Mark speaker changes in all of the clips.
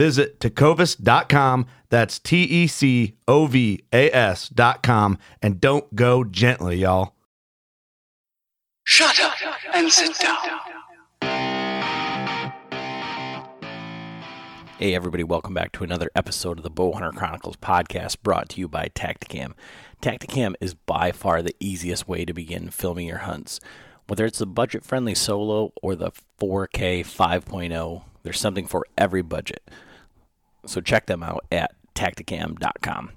Speaker 1: Visit tecovas.com. That's T E C O V A S.com. And don't go gently, y'all.
Speaker 2: Shut up and sit down.
Speaker 3: Hey, everybody, welcome back to another episode of the Bowhunter Chronicles podcast brought to you by Tactacam. Tactacam is by far the easiest way to begin filming your hunts. Whether it's the budget friendly solo or the 4K 5.0, there's something for every budget. So check them out at tactacam.com.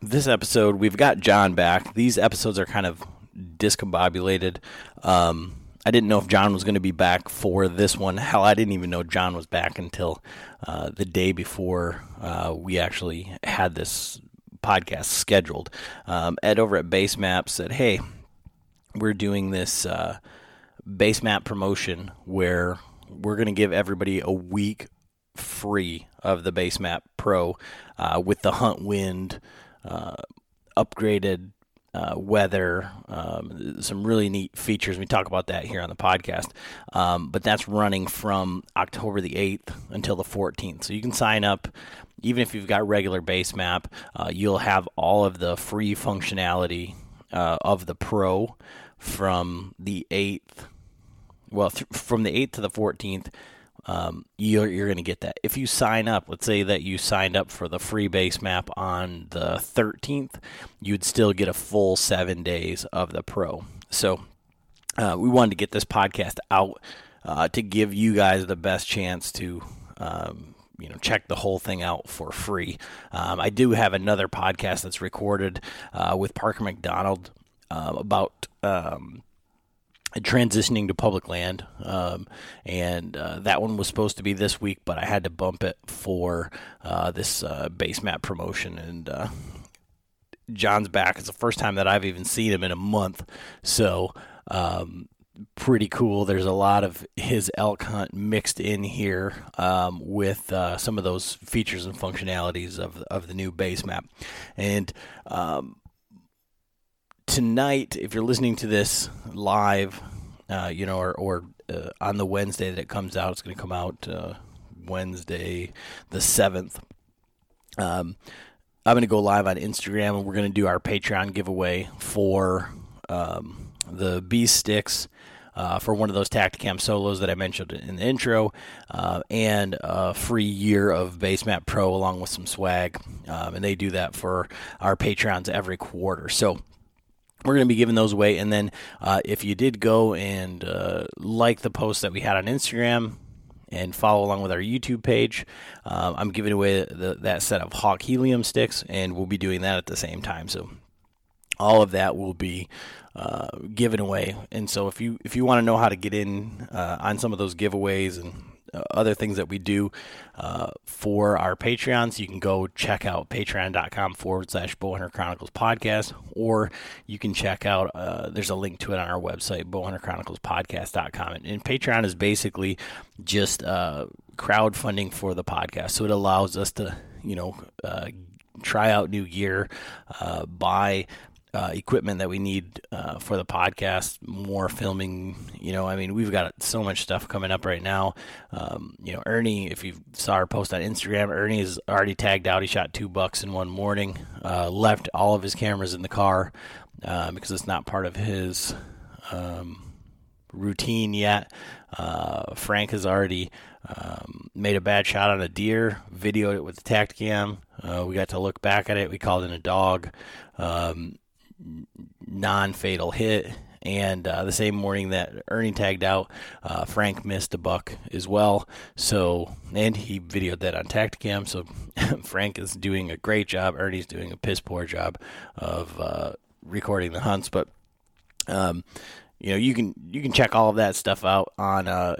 Speaker 3: This episode, we've got John back. These episodes are kind of discombobulated. Um, I didn't know if John was going to be back for this one. Hell, I didn't even know John was back until uh, the day before uh, we actually had this podcast scheduled. Um, Ed over at Base Map said, "Hey, we're doing this uh, Base Map promotion where we're going to give everybody a week free of the Base Map Pro uh, with the Hunt Wind." Uh, upgraded uh, weather, um, some really neat features. We talk about that here on the podcast. Um, but that's running from October the 8th until the 14th. So you can sign up. Even if you've got regular base map, uh, you'll have all of the free functionality uh, of the Pro from the 8th. Well, th- from the 8th to the 14th, um, you're, you're going to get that. If you sign up, let's say that you signed up for the free base map on the 13th, you'd still get a full seven days of the pro. So uh, we wanted to get this podcast out uh, to give you guys the best chance to. Um, you know, check the whole thing out for free. Um, I do have another podcast that's recorded uh, with Parker McDonald uh, about um, transitioning to public land, um, and uh, that one was supposed to be this week, but I had to bump it for uh, this uh, base map promotion. And uh, John's back. It's the first time that I've even seen him in a month, so um, pretty cool. There's a lot of his elk hunt mixed in here um, with uh, some of those features and functionalities of of the new base map, and um, tonight, if you're listening to this live, uh, you know, or, or uh, on the Wednesday that it comes out, it's going to come out uh, Wednesday the 7th. Um, I'm going to go live on Instagram and we're going to do our Patreon giveaway for um, the B sticks. Uh, for one of those Tactacam solos that I mentioned in the intro, uh, and a free year of Basemap Pro along with some swag. Um, and they do that for our Patreons every quarter. So we're going to be giving those away. And then uh, if you did go and uh, like the post that we had on Instagram and follow along with our YouTube page, uh, I'm giving away the, that set of Hawk Helium sticks, and we'll be doing that at the same time. So all of that will be uh, given away. And so if you if you want to know how to get in uh, on some of those giveaways and other things that we do uh, for our Patreons, you can go check out patreon.com forward slash Bowhunter Chronicles podcast, or you can check out, uh, there's a link to it on our website, bowhunterchroniclespodcast.com. And, and Patreon is basically just uh, crowdfunding for the podcast. So it allows us to, you know, uh, try out new gear, uh, buy uh, equipment that we need uh, for the podcast, more filming. You know, I mean, we've got so much stuff coming up right now. Um, you know, Ernie, if you saw our post on Instagram, Ernie is already tagged out. He shot two bucks in one morning, uh, left all of his cameras in the car uh, because it's not part of his um, routine yet. Uh, Frank has already um, made a bad shot on a deer, videoed it with the Tactacam. Uh, we got to look back at it. We called in a dog. Um, non-fatal hit. And uh, the same morning that Ernie tagged out, uh, Frank missed a buck as well. So, and he videoed that on Tactacam. So, Frank is doing a great job. Ernie's doing a piss poor job of uh, recording the hunts. But, um, you know, you can you can check all of that stuff out on uh,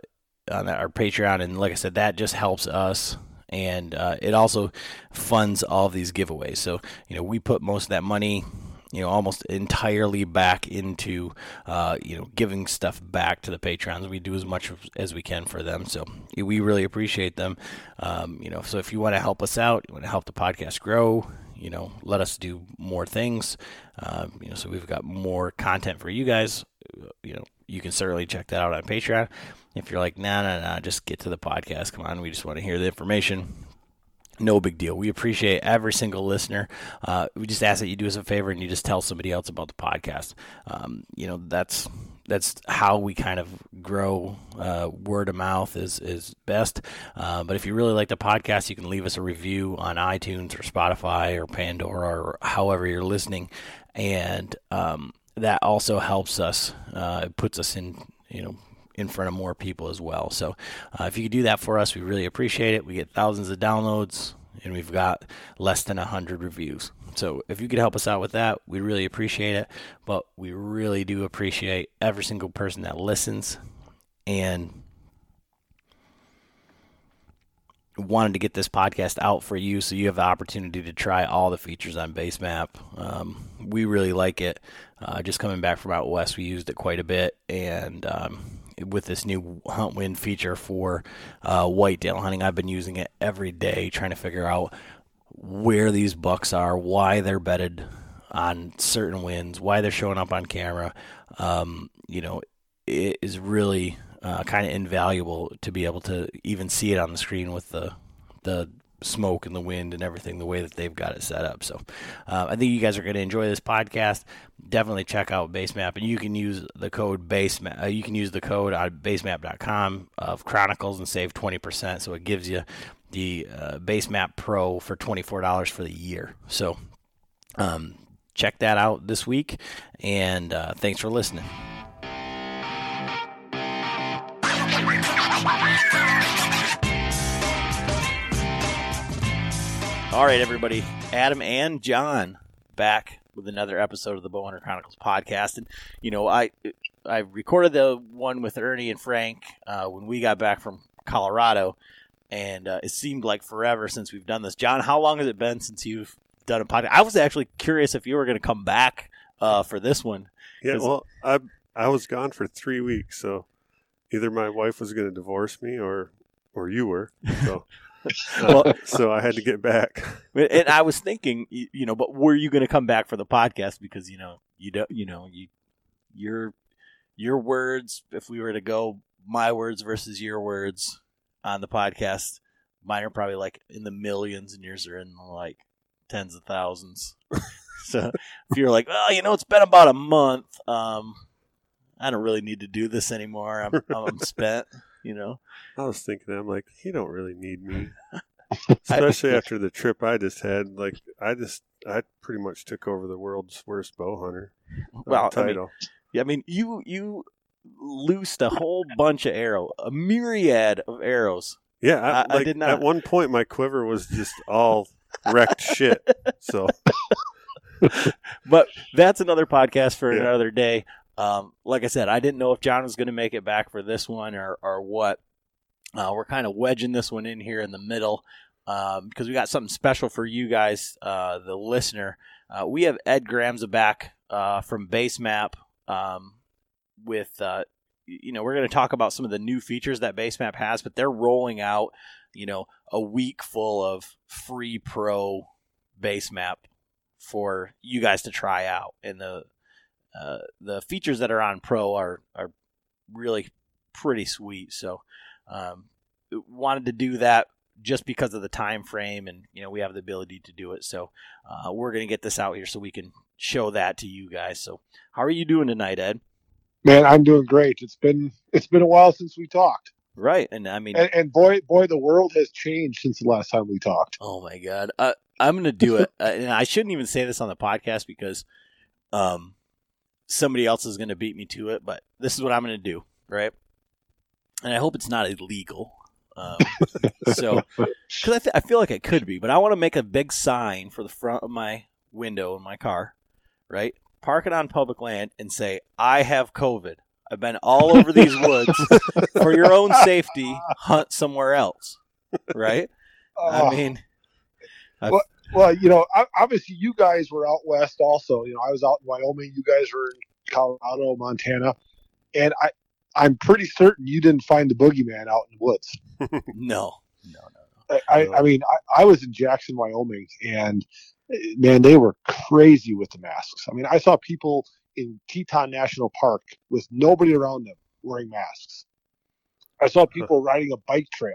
Speaker 3: on our Patreon, and like I said, that just helps us and uh, it also funds all of these giveaways. So you know we put most of that money you know almost entirely back into uh, you know giving stuff back to the patrons. We do as much as we can for them, so we really appreciate them. Um, you know, so if you want to help us out, you want to help the podcast grow, you know, let us do more things. Um, you know, so we've got more content for you guys. You know, you can certainly check that out on Patreon. If you're like, nah, nah, nah, just get to the podcast. Come on, we just want to hear the information no big deal. We appreciate every single listener. Uh, we just ask that you do us a favor and you just tell somebody else about the podcast. Um, you know, that's that's how we kind of grow. Uh, word of mouth is is best. Uh, but if you really like the podcast, you can leave us a review on iTunes or Spotify or Pandora or however you're listening, and um, that also helps us. Uh, it puts us in you know in front of more people as well. So uh, if you could do that for us, we really appreciate it. We get thousands of downloads and we've got less than 100 reviews. So if you could help us out with that, we really appreciate it. But we really do appreciate every single person that listens and wanted to get this podcast out for you so you have the opportunity to try all the features on Basemap. Um, we really like it. Uh, just coming back from out west, we used it quite a bit, and um, with this new hunt wind feature for uh, whitetail hunting. I've been using it every day trying to figure out where these bucks are, why they're bedded on certain winds, why they're showing up on camera. Um, you know, it is really uh, kind of invaluable to be able to even see it on the screen with the the smoke and the wind and everything the way that they've got it set up. So uh, I think you guys are going to enjoy this podcast. Definitely check out Basemap, and you can use the code Basemap. Uh, you can use the code on Basemap.com of Chronicles and save twenty percent. So it gives you the uh, Basemap Pro for twenty four dollars for the year. So um, check that out this week, and uh, thanks for listening. All right, everybody. Adam and John back with another episode of the Bowhunter Chronicles podcast. And you know, I I recorded the one with Ernie and Frank uh, when we got back from Colorado, and uh, it seemed like forever since we've done this. John, how long has it been since you've done a podcast? I was actually curious if you were going to come back uh, for this one.
Speaker 4: Yeah, well, I I was gone for three weeks, so either my wife was going to divorce me or or you were. So
Speaker 3: Well-
Speaker 4: so I had to get back.
Speaker 3: and I was thinking, you, know, but were you going to come back for the podcast because you know you don't, you know, you your your words. If we were to go my words versus your words on the podcast, mine are probably like in the millions, and yours are in like tens of thousands. so if you're like, well, you know, it's been about a month. Um, I don't really need to do this anymore. I'm I'm spent. You know.
Speaker 4: I was thinking, I'm like, he don't really need me, especially after the trip I just had. Like, I just I pretty much took over the world's worst bow hunter uh,
Speaker 3: Well, I mean. Yeah, I mean, you you loosed a whole bunch of arrow, a myriad of arrows.
Speaker 4: yeah, I,
Speaker 3: I- I did not-
Speaker 4: At one point, my quiver was just all wrecked shit. So
Speaker 3: But that's another podcast for
Speaker 4: Yeah.
Speaker 3: another day. Um, like I said, I didn't know if John was going to make it back for this one or or what. Uh, we're kind of wedging this one in here in the middle um, because we got something special for you guys, uh, the listener. Uh, we have Ed Gramza back uh, from Basemap um, with, uh, you know, we're going to talk about some of the new features that Basemap has, but they're rolling out, you know, a week full of free pro Basemap for you guys to try out. And the uh, the features that are on Pro are are really pretty sweet. So, um, wanted to do that just because of the time frame, and you know we have the ability to do it. So, uh, we're gonna get this out here so we can show that to you guys. So, how are you doing tonight, Ed?
Speaker 5: Man, I'm doing great. It's been it's been a while since we talked,
Speaker 3: Right, and I mean,
Speaker 5: and, and boy, boy, the world has changed since the last time we talked.
Speaker 3: Oh my god, uh, I'm gonna do it, uh, and I shouldn't even say this on the podcast because, um, somebody else is gonna beat me to it. But this is what I'm gonna do, right? And I hope it's not illegal. Um, so, because I, th- I feel like it could be, but I want to make a big sign for the front of my window in my car, right? Park it on public land and say, "I have COVID. I've been all over these woods. For your own safety, hunt somewhere else." Right?
Speaker 5: Oh,
Speaker 3: I mean,
Speaker 5: well, you know, obviously you guys were out west also. You know, I was out in Wyoming. You guys were in Colorado, Montana, and I I'm pretty certain you didn't find the boogeyman out in the woods.
Speaker 3: no, no, no.
Speaker 5: I, I, I mean, I, I was in Jackson, Wyoming, and eh, man, they were crazy with the masks. I mean, I saw people in Teton National Park with nobody around them wearing masks. I saw people riding a bike trail,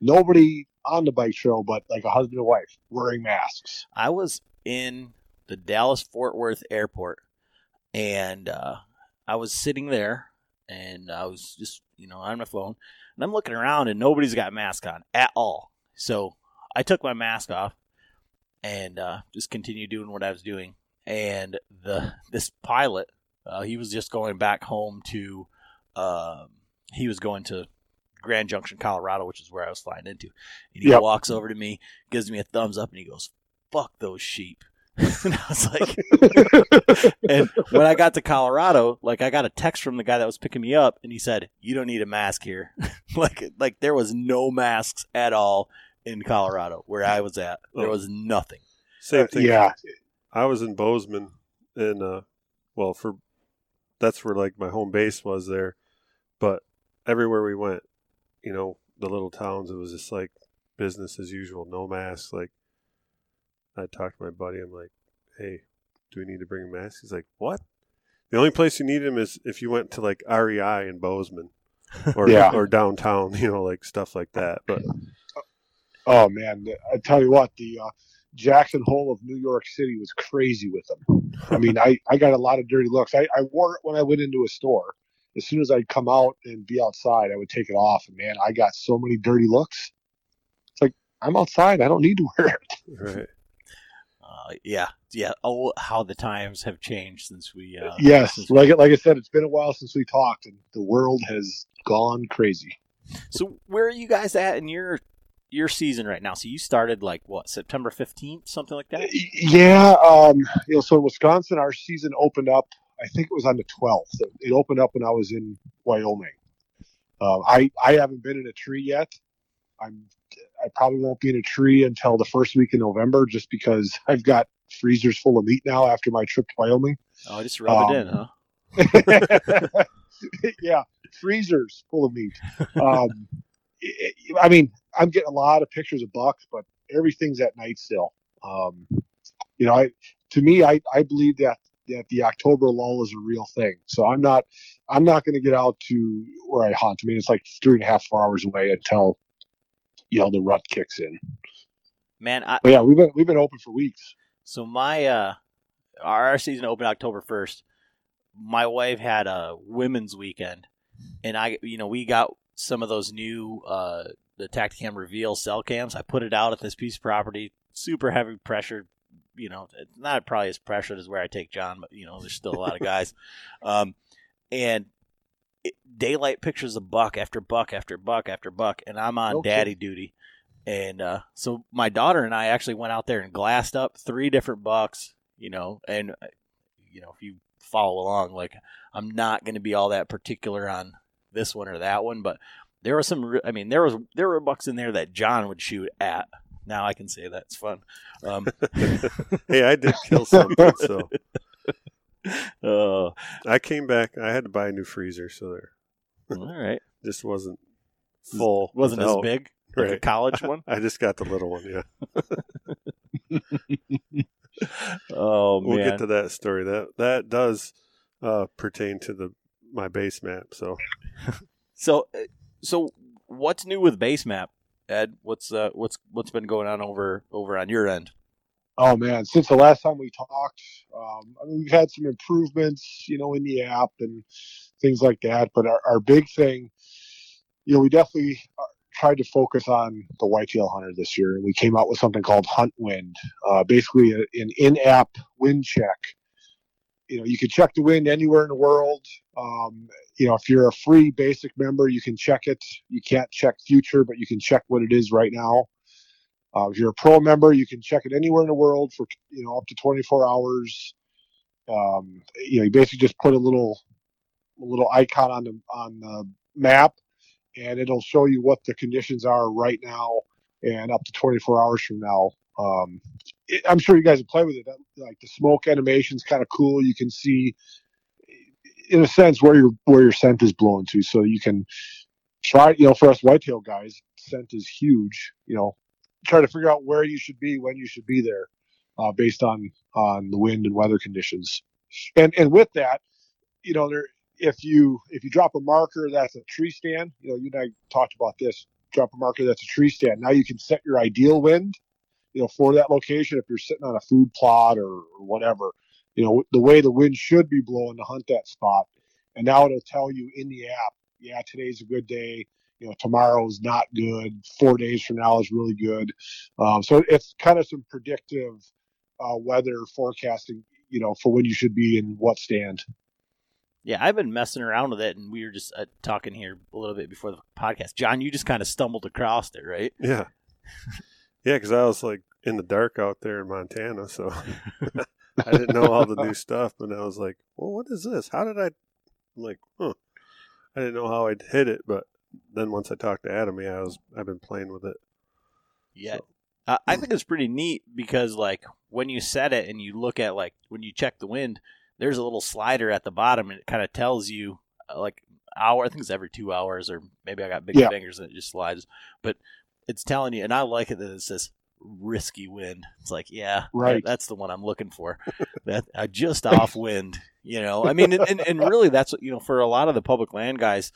Speaker 5: nobody on the bike trail, but like a husband and wife wearing masks.
Speaker 3: I was in the Dallas Fort Worth airport and uh, I was sitting there and I was just, you know, on my phone and I'm looking around and nobody's got mask on at all. So I took my mask off and uh, just continued doing what I was doing. And the this pilot, uh, he was just going back home to, um he was going to Grand Junction, Colorado, which is where I was flying into. And he
Speaker 5: Yep.
Speaker 3: walks over to me, gives me a thumbs up, and he goes, "Fuck those sheep." and I was like, and when I got to Colorado, like I got a text from the guy that was picking me up, and he said, "You don't need a mask here." like, like there was no masks at all in Colorado where I was at. There
Speaker 4: Oh.
Speaker 3: was nothing.
Speaker 4: Same thing.
Speaker 5: yeah,
Speaker 4: I was in Bozeman, and uh, well, for that's where like my home base was there. But everywhere we went, you know, the little towns, it was just like business as usual, no masks. Like, I talked to my buddy. I'm like, "Hey, do we need to bring a mask?" He's like, "What?" The only place you need them is if you went to like REI in Bozeman, or
Speaker 5: Yeah.
Speaker 4: or downtown, you know, like stuff like that. But
Speaker 5: Oh man, I tell you what, the uh, Jackson Hole of New York City was crazy with them. I mean, I, I got a lot of dirty looks. I, I wore it when I went into a store. As soon as I'd come out and be outside, I would take it off, and man, I got so many dirty looks. It's like I'm outside; I don't need to wear it.
Speaker 4: right.
Speaker 3: Uh, yeah, yeah. Oh, how the times have changed since we. Uh,
Speaker 5: yes,
Speaker 3: since
Speaker 5: like like I said, it's been a while since we talked, and the world has gone crazy.
Speaker 3: So where are you guys at in your your season right now? So you started like what September fifteenth, something like that.
Speaker 5: Yeah, um, you know, so in Wisconsin, our season opened up. I think it was on the 12th. It opened up when I was in Wyoming. Um, I I haven't been in a tree yet. I'm I probably won't be in a tree until the first week in November, just because I've got freezers full of meat now after my trip to Wyoming.
Speaker 3: Oh, just rub it
Speaker 5: Um,
Speaker 3: in, huh?
Speaker 5: yeah, freezers full of meat. Um, I mean, I'm getting a lot of pictures of bucks, but everything's at night still. Um, you know, I to me, I, I believe that that the October lull is a real thing. So I'm not I'm not going to get out to where I hunt. I mean, it's like three and a half four hours away until you know the rut kicks in.
Speaker 3: Man, I,
Speaker 5: yeah, we've been we've been open for weeks.
Speaker 3: So my uh our season opened October first. My wife had a women's weekend, and I, you know, we got some of those new uh the Tactacam Reveal cell cams. I put it out at this piece of property, super heavy pressured. You know, it's not probably as pressured as where I take John, but you know, there's still a lot of guys. Um, and it, daylight pictures of buck after buck after buck after buck, and I'm on
Speaker 5: Okay.
Speaker 3: daddy duty. And uh, so my daughter and I actually went out there and glassed up three different bucks, you know, and uh, you know if you follow along, like I'm not going to be all that particular on this one or that one, but there were some. I mean, there was there were bucks in there that John would shoot at. Now I can say that it's fun. Um,
Speaker 4: hey, I did kill something, so
Speaker 3: uh,
Speaker 4: I came back. I had to buy a new freezer, so there
Speaker 3: all right,
Speaker 4: just wasn't full.
Speaker 3: wasn't as big like a college one.
Speaker 4: I just got the little one. Yeah,
Speaker 3: Oh man.
Speaker 4: we'll get to that story. That that does uh, pertain to the my base map. So
Speaker 3: So, uh, so what's new with base map, Ed? What's uh, what's what's been going on over over on your end?
Speaker 5: Oh man, since the last time we talked, um, I mean, we've had some improvements, you know, in the app and things like that. But our, our big thing, you know, we definitely uh, tried to focus on the whitetail hunter this year, and we came out with something called Hunt Wind, uh, basically an in-app wind check. You know, you can check the wind anywhere in the world. Um, you know, if you're a free basic member, you can check it. You can't check future, but you can check what it is right now. Uh, if you're a pro member, you can check it anywhere in the world for you know up to 24 hours. Um, you know, you basically just put a little a little icon on the on the map, and it'll show you what the conditions are right now and up to 24 hours from now. Um, I'm sure you guys have played with it. Like the smoke animation's kind of cool. You can see, in a sense, where your where your scent is blowing to, so you can try. You know, for us whitetail guys, scent is huge. You know, try to figure out where you should be when you should be there uh, based on on the wind and weather conditions and and with that you know there if you if you drop a marker that's a tree stand you know you and i talked about this drop a marker that's a tree stand now you can set your ideal wind you know for that location if you're sitting on a food plot or, or whatever you know the way the wind should be blowing to hunt that spot. And now it'll tell you in the app yeah today's a good day. You know tomorrow's not good. Four days from now is really good. Um, so it's kind of some predictive uh, weather forecasting you know for when you should be in what stand.
Speaker 3: Yeah, I've been messing around with it, and we were just uh, talking here a little bit before the podcast. John, you just kind of stumbled across it, right?
Speaker 4: yeah, yeah, because I was like in the dark out there in Montana, so I didn't know all the new stuff. And I was like, "Well, what is this? How did I?" I'm like, "Huh." I didn't know how I'd hit it, but then once I talked to Adam, yeah, I was I've been playing with it.
Speaker 3: Yeah,
Speaker 4: So-
Speaker 3: uh, I think it's pretty neat because like when you set it and you look at like when you check the wind, there's a little slider at the bottom and it kind of tells you uh, like hour. I think it's every two hours or maybe I got big
Speaker 5: Yeah.
Speaker 3: fingers and it just slides, but it's telling you. And I like it that it says risky wind. It's like yeah,
Speaker 5: Right.
Speaker 3: that's the one I'm looking for. that uh, just off wind. You know, I mean, and, and, really that's what you know for a lot of the public land guys.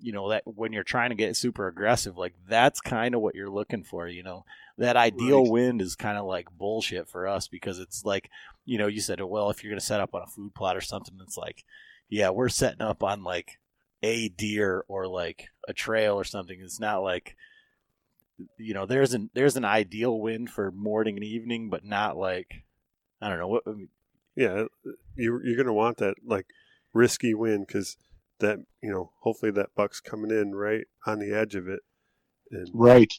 Speaker 3: You know that when you're trying to get super aggressive, like that's kind of what you're looking for. You know, that ideal
Speaker 5: Right.
Speaker 3: wind is kind of like bullshit for us because it's like you know you said well if you're going to set up on a food plot or something it's like yeah we're setting up on like a deer or like a trail or something it's not like you know there's an there's an ideal wind for morning and evening but not like i don't know what I mean,
Speaker 4: Yeah, uh, you you're gonna want that like risky win because that you know hopefully that buck's coming in right on the edge of it, and
Speaker 5: right.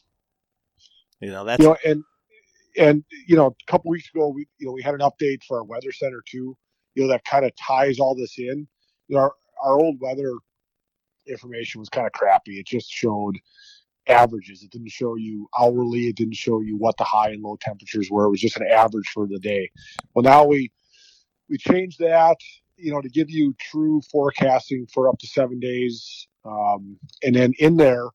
Speaker 3: You know that's
Speaker 5: you know and and you know a couple weeks ago we you know we had an update for our weather center too you know that kind of ties all this in. You know our, our old weather information was kind of crappy. It just showed averages. It didn't show you hourly. It didn't show you what the high and low temperatures were. It was just an average for the day. Well now we we changed that you know to give you true forecasting for up to seven days. Um, and then in there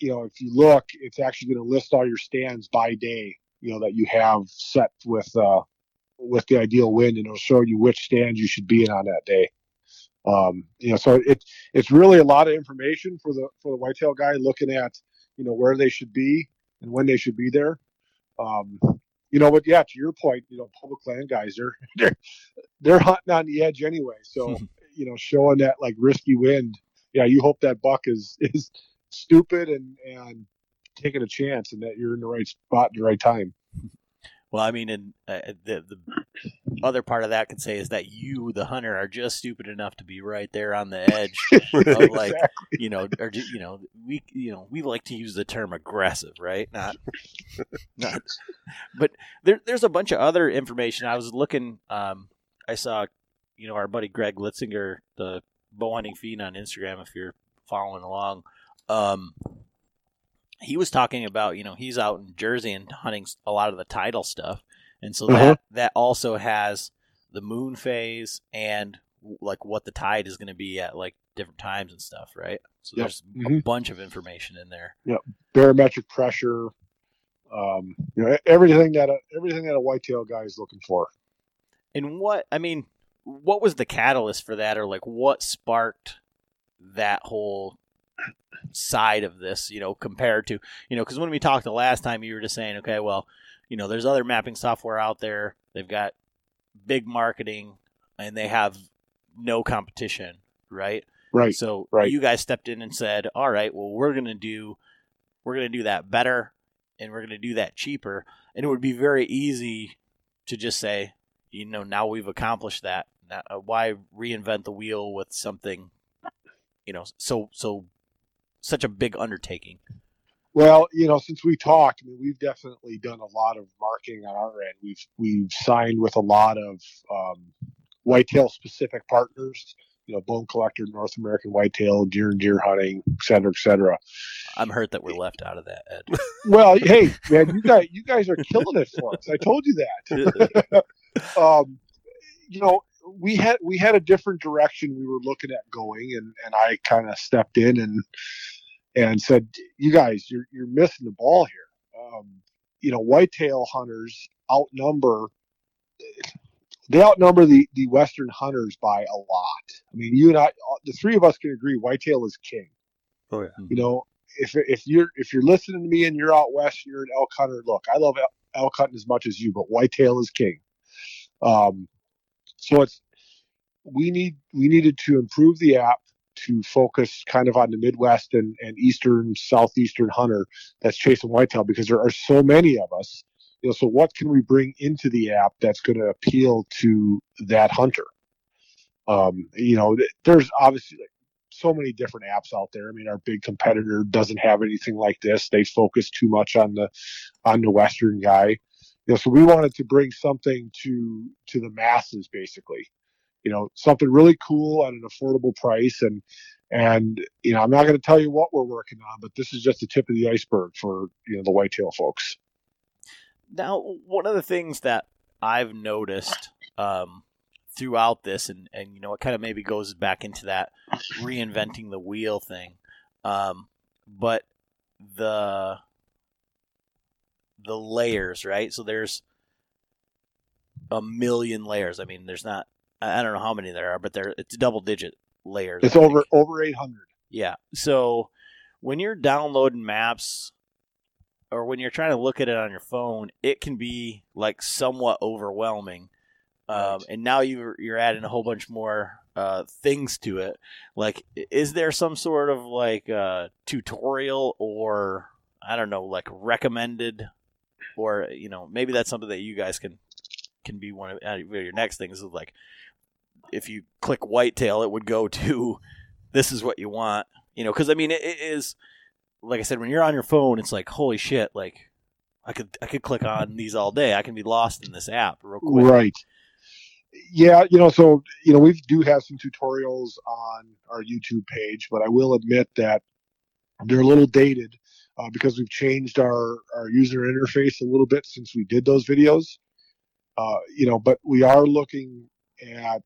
Speaker 5: you know, if you look, it's actually going to list all your stands by day, you know, that you have set with uh, with the ideal wind, and it'll show you which stands you should be in on that day. Um, you know, so it it's really a lot of information for the for the whitetail guy looking at you know where they should be and when they should be there. Um, you know, but yeah, to your point, you know, public land guys they're they're they're hunting on the edge anyway. So you know, showing that like risky wind, yeah, you hope that buck is is stupid and and taking a chance and that you're in the right spot at the right time.
Speaker 3: Well i mean and uh, the the other part of that could say is that you the hunter are just stupid enough to be right there on the edge of like you know, or you know, we you know we like to use the term aggressive, right? Not, not. But there, there's a bunch of other information. I was looking. Um, I saw, you know, our buddy Greg Litzinger, the bow hunting feed on Instagram. If you're following along, Um, he was talking about you know he's out in Jersey and hunting a lot of the tidal stuff, and so
Speaker 5: Uh-huh.
Speaker 3: that that also has the moon phase and like what the tide is going to be at like different times and stuff, right? So
Speaker 5: Yep.
Speaker 3: there's a
Speaker 5: Mhm.
Speaker 3: bunch of information in there.
Speaker 5: Yeah, barometric pressure, um, you know, everything that a, everything that a whitetail guy is looking for.
Speaker 3: And what I mean, what was the catalyst for that, or like what sparked that whole side of this? You know, compared to you know, because when we talked the last time, you were just saying, okay, well, you know, there's other mapping software out there. They've got big marketing, and they have no competition, right?
Speaker 5: Right.
Speaker 3: So
Speaker 5: right.
Speaker 3: you guys stepped in and said, "All right, well, we're gonna do, we're gonna do that better, and we're gonna do that cheaper." And it would be very easy to just say, you know, now we've accomplished that. Now, uh, why reinvent the wheel with something, you know, so so such a big undertaking?
Speaker 5: Well, you know, since we talked, I mean, we've definitely done a lot of marketing on our end. We've we've signed with a lot of um, whitetail specific partners. You know, Bone Collector, North American Whitetail, Deer and Deer Hunting, et cetera, et cetera.
Speaker 3: I'm hurt that we're left out of that, Ed.
Speaker 5: Well, hey, man, you guys, you guys are killing it for us. I told you that. um, you know, we had we had a different direction we were looking at going, and and I kind of stepped in and and said, "You guys, you're you're missing the ball here. Um, you know, whitetail hunters outnumber." They outnumber the, the Western hunters by a lot. I mean, you and I, the three of us can agree, whitetail is king
Speaker 4: Oh yeah.
Speaker 5: you know if if you're if you're listening to me and you're out west you're an elk hunter look i love elk, elk hunting as much as you but whitetail is king um so it's we need we needed to improve the app to focus kind of on the midwest and, and eastern southeastern hunter that's chasing whitetail because there are so many of us you know so what can we bring into the app that's going to appeal to that hunter um you know there's obviously like so many different apps out there. I mean, our big competitor doesn't have anything like this. They focus too much on the on the Western guy. You know, so we wanted to bring something to to the masses, basically. You know, something really cool at an affordable price, and and you know, I'm not going to tell you what we're working on, but this is just the tip of the iceberg for you know the whitetail folks.
Speaker 3: Now, one of the things that I've noticed um, throughout this, and, and you know, it kind of maybe goes back into that reinventing the wheel thing, um, but the the layers, right? So there's a million layers. I mean, there's not. I don't know how many there are, but there it's double digit layers.
Speaker 5: It's
Speaker 3: I think.
Speaker 5: over over 800.
Speaker 3: Yeah. So when you're downloading maps or when you're trying to look at it on your phone, it can be like somewhat overwhelming. Um, and now you're you're adding a whole bunch more uh, things to it. Like, is there some sort of like uh, tutorial or I don't know, like recommended, or you know, maybe that's something that you guys can can be one of uh, your next things is like if you click whitetail, it would go to this is what you want, you know, because I mean, it, it is like I said, when you're on your phone, it's like holy shit, like I could I could click on these all day. I can be lost in this app real quick.
Speaker 5: Right. Yeah, you know, so you know, we do have some tutorials on our YouTube page, but I will admit that they're a little dated uh, because we've changed our our user interface a little bit since we did those videos. Uh, you know, but we are looking at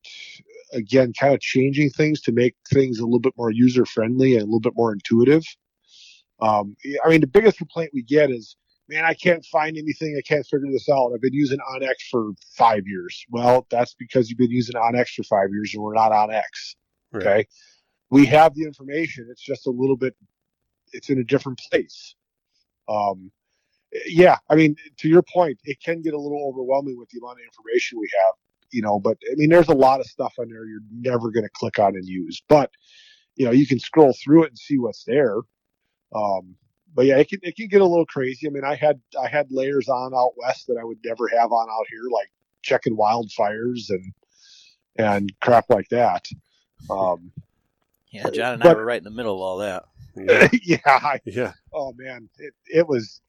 Speaker 5: again, kind of changing things to make things a little bit more user friendly and a little bit more intuitive. Um, I mean, the biggest complaint we get is man, I can't find anything. I can't figure this out. I've been using OnX for five years. Well, that's because you've been using OnX for five years and we're not OnX.
Speaker 4: Right.
Speaker 5: Okay. We have the information. It's just a little bit, it's in a different place. Um, yeah. I mean, to your point, it can get a little overwhelming with the amount of information we have, you know, but I mean, there's a lot of stuff on there you're never going to click on and use, but you know, you can scroll through it and see what's there. Um, but yeah, it can it can get a little crazy. I mean, I had I had layers on out west that I would never have on out here, like checking wildfires and and crap like that. Um,
Speaker 3: Yeah, John and I were right in the middle of all that.
Speaker 4: Yeah.
Speaker 5: yeah, I,
Speaker 4: yeah.
Speaker 5: oh man, it it was.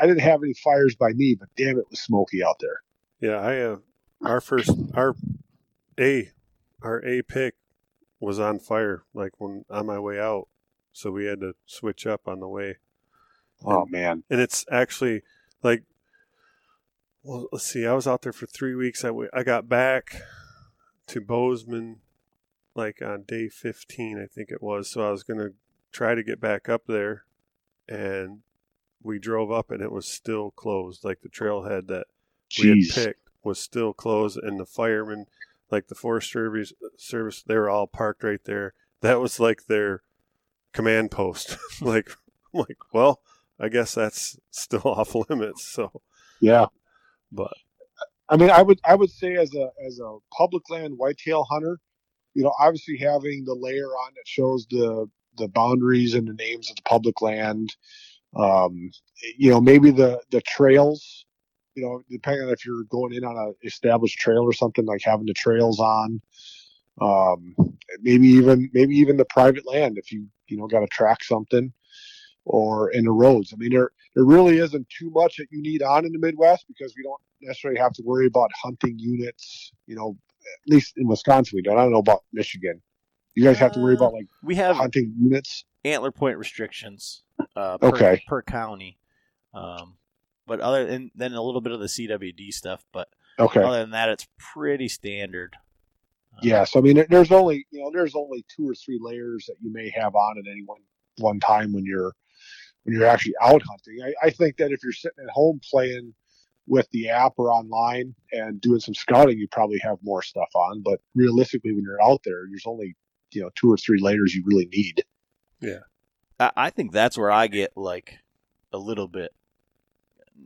Speaker 5: I didn't have any fires by me, but damn, it was smoky out there.
Speaker 4: Yeah, I uh, our first our A our A pick was on fire like when on my way out so we had to switch up on the way.
Speaker 5: Oh man.
Speaker 4: And it's actually like, well, let's see. I was out there for three weeks. I, I got back to Bozeman like on day 15, I think it was. So I was going to try to get back up there. And we drove up and it was still closed. Like the trailhead that we had picked was still closed. And the firemen, like the Forest Service, service they were all parked right there. That was like their command post. like, like, well, I guess that's still off limits. So,
Speaker 5: Yeah.
Speaker 4: but
Speaker 5: I mean, I would I would say as a as a public land whitetail hunter, you know, obviously having the layer on that shows the the boundaries and the names of the public land, um, you know, maybe the the trails, you know, depending on if you're going in on a established trail or something, like having the trails on, um, maybe even maybe even the private land if you you know got to track something, or in the roads. I mean, there there really isn't too much that you need on in the Midwest because we don't necessarily have to worry about hunting units. You know, at least in Wisconsin we don't. I don't know about Michigan. You guys have to worry about like
Speaker 3: We have
Speaker 5: hunting units.
Speaker 3: antler point restrictions uh, per,
Speaker 5: Okay.
Speaker 3: per county. Um, but other and then a little bit of the CWD stuff, but
Speaker 5: Okay.
Speaker 3: other than that, it's pretty standard. Uh,
Speaker 5: Yeah. So I mean, there's only you know there's only two or three layers that you may have on at any one one time when you're when you're actually out hunting. I, I think that if you're sitting at home playing with the app or online and doing some scouting, you probably have more stuff on. But realistically, when you're out there, there's only you know two or three layers you really need.
Speaker 3: I, I think that's where I get like a little bit.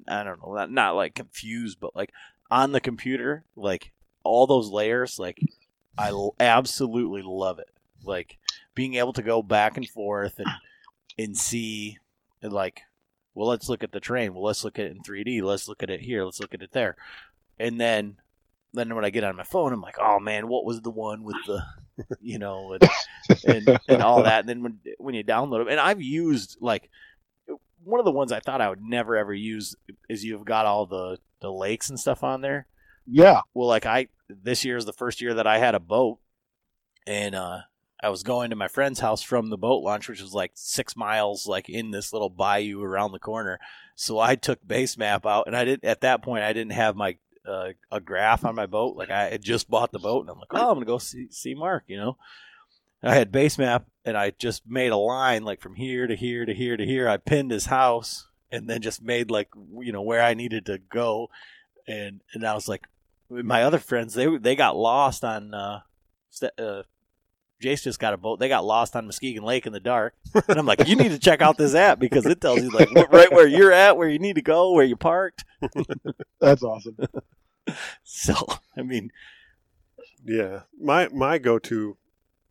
Speaker 3: I don't know, not, not like confused, but like on the computer, like all those layers, like I l- absolutely love it. Like being able to go back and forth and and see and like, well, let's look at the train. Well, let's look at it in 3D. Let's look at it here. Let's look at it there. And then then when I get on my phone, I'm like, oh man, what was the one with the, you know, and and, and all that. And then when when you download them, and I've used like one of the ones I thought I would never ever use is you've got all the the lakes and stuff on there.
Speaker 5: Yeah.
Speaker 3: Well, like I this year is the first year that I had a boat, and uh, I was going to my friend's house from the boat launch, which was like six miles, like in this little bayou around the corner. So I took base map out, and I didn't at that point I didn't have my uh, a graph on my boat. Like I had just bought the boat, and I'm like, oh, I'm gonna go see see Mark, you know. And I had base map, and I just made a line like from here to here to here to here. I pinned his house, and then just made like you know where I needed to go, and and I was like, my other friends they they got lost on uh, uh Jace just got a boat. They got lost on Muskegon Lake in the dark, and I'm like, you need to check out this app because it tells you like right where you're at, where you need to go, where you parked.
Speaker 5: That's awesome.
Speaker 3: So I mean,
Speaker 4: Yeah, my my go to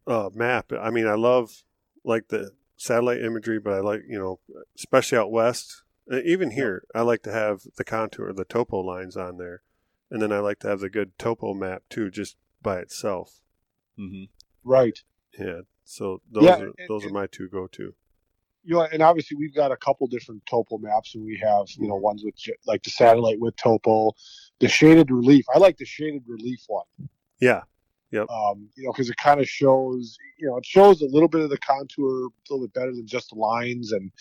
Speaker 4: uh, map. I mean, I love like the satellite imagery, but I like you know, especially out west. uh, Even here, I like to have the contour, the topo lines on there, and then I like to have the good topo map too, just by itself.
Speaker 3: mhm.
Speaker 5: Right.
Speaker 4: Yeah, so those
Speaker 5: Yeah,
Speaker 4: are
Speaker 5: and-
Speaker 4: those are my two go to.
Speaker 5: you know, and obviously we've got a couple different topo maps, and we have you know ones with like the satellite with topo, the shaded relief. I like the shaded relief one,
Speaker 4: Yeah, Yep.
Speaker 5: um, you know, because it kind of shows, you know, it shows a little bit of the contour a little bit better than just the lines, and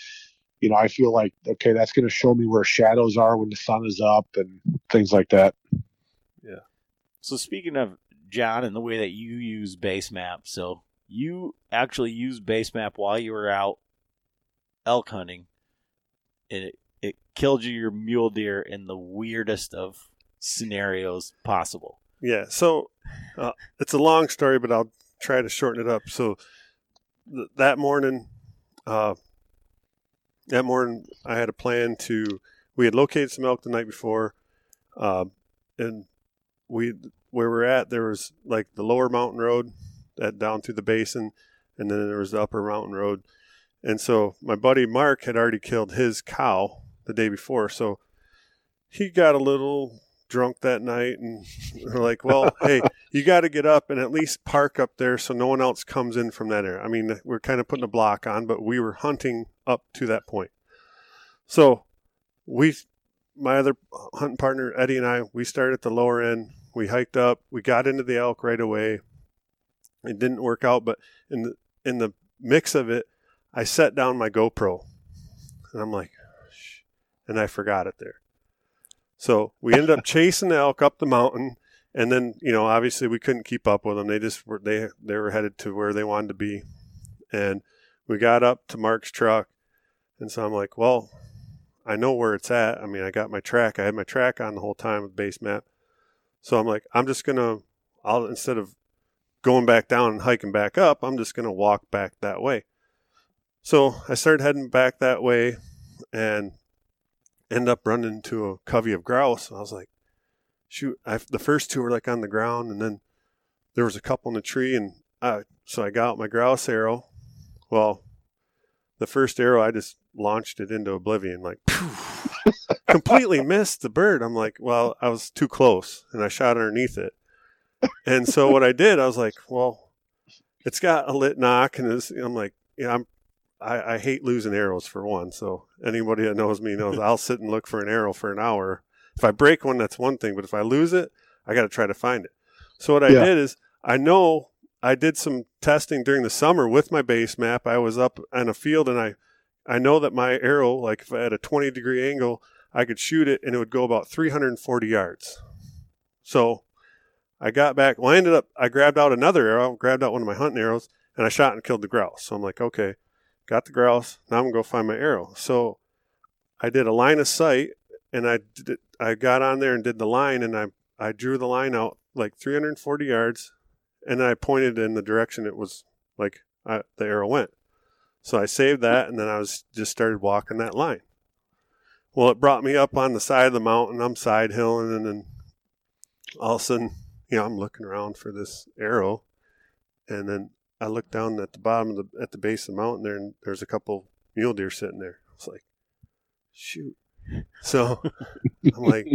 Speaker 5: you know, I feel like okay, that's going to show me where shadows are when the sun is up and things like that. Yeah.
Speaker 3: So speaking of John and the way that you use base map, so you actually used base map while you were out elk hunting, and it, it killed you your mule deer in the weirdest of scenarios possible.
Speaker 4: Yeah, so uh, it's a long story, but I'll try to shorten it up. So th- that morning, uh, that morning, I had a plan to. We had located some elk the night before, uh, and we where we're at there was like the lower mountain road that down through the basin, and then there was the upper mountain road. And so my buddy Mark had already killed his cow the day before, so he got a little drunk that night and we're like, well, hey, you got to get up and at least park up there so no one else comes in from that area. I mean, we're kind of putting a block on, but we were hunting up to that point. So we, my other hunting partner, Eddie and I, we started at the lower end. We hiked up. We got into the elk right away. It didn't work out, but in the, in the mix of it, I set down my GoPro and I'm like, Shh, and I forgot it there. So we ended up chasing the elk up the mountain, and then you know obviously we couldn't keep up with them. They just were they they were headed to where they wanted to be, and we got up to Mark's truck, and so I'm like, well, I know where it's at. I mean, I got my track. I had my track on the whole time with base map, so I'm like, I'm just gonna, I'll instead of going back down and hiking back up, I'm just gonna walk back that way. So I started heading back that way, and end up running into a covey of grouse. I was like, shoot, I, the first two were like on the ground, and then there was a couple in the tree, and I, so I got out my grouse arrow. Well, the first arrow I just launched it into oblivion, like completely missed the bird. I'm like, well, I was too close, and I shot underneath it. And so what I did, I was like, well, it's got a lit nock, and I'm like, yeah, I'm I, I, hate losing arrows for one. So anybody that knows me knows I'll sit and look for an arrow for an hour. If I break one, that's one thing, but if I lose it, I got to try to find it. So what I yeah. did is I know I did some testing during the summer with my Basemap. I was up on a field and I, I know that my arrow, like if I had a 20 degree angle, I could shoot it and it would go about 340 yards. So I got back. Well, I ended up, I grabbed out another arrow, grabbed out one of my hunting arrows, and I shot and killed the grouse. So I'm like, okay, got the grouse. Now I'm gonna go find my arrow. So I did a line of sight, and I did, I got on there and did the line, and I I drew the line out like 340 yards, and then I pointed in the direction it was like I, the arrow went. So I saved that, and then I was just started walking that line. Well, it brought me up on the side of the mountain. I'm side hilling, and then all of a sudden, you know, I'm looking around for this arrow, and then I looked down at the bottom of the at the base of the mountain there, and there's a couple mule deer sitting there. I was like, shoot. So I'm like,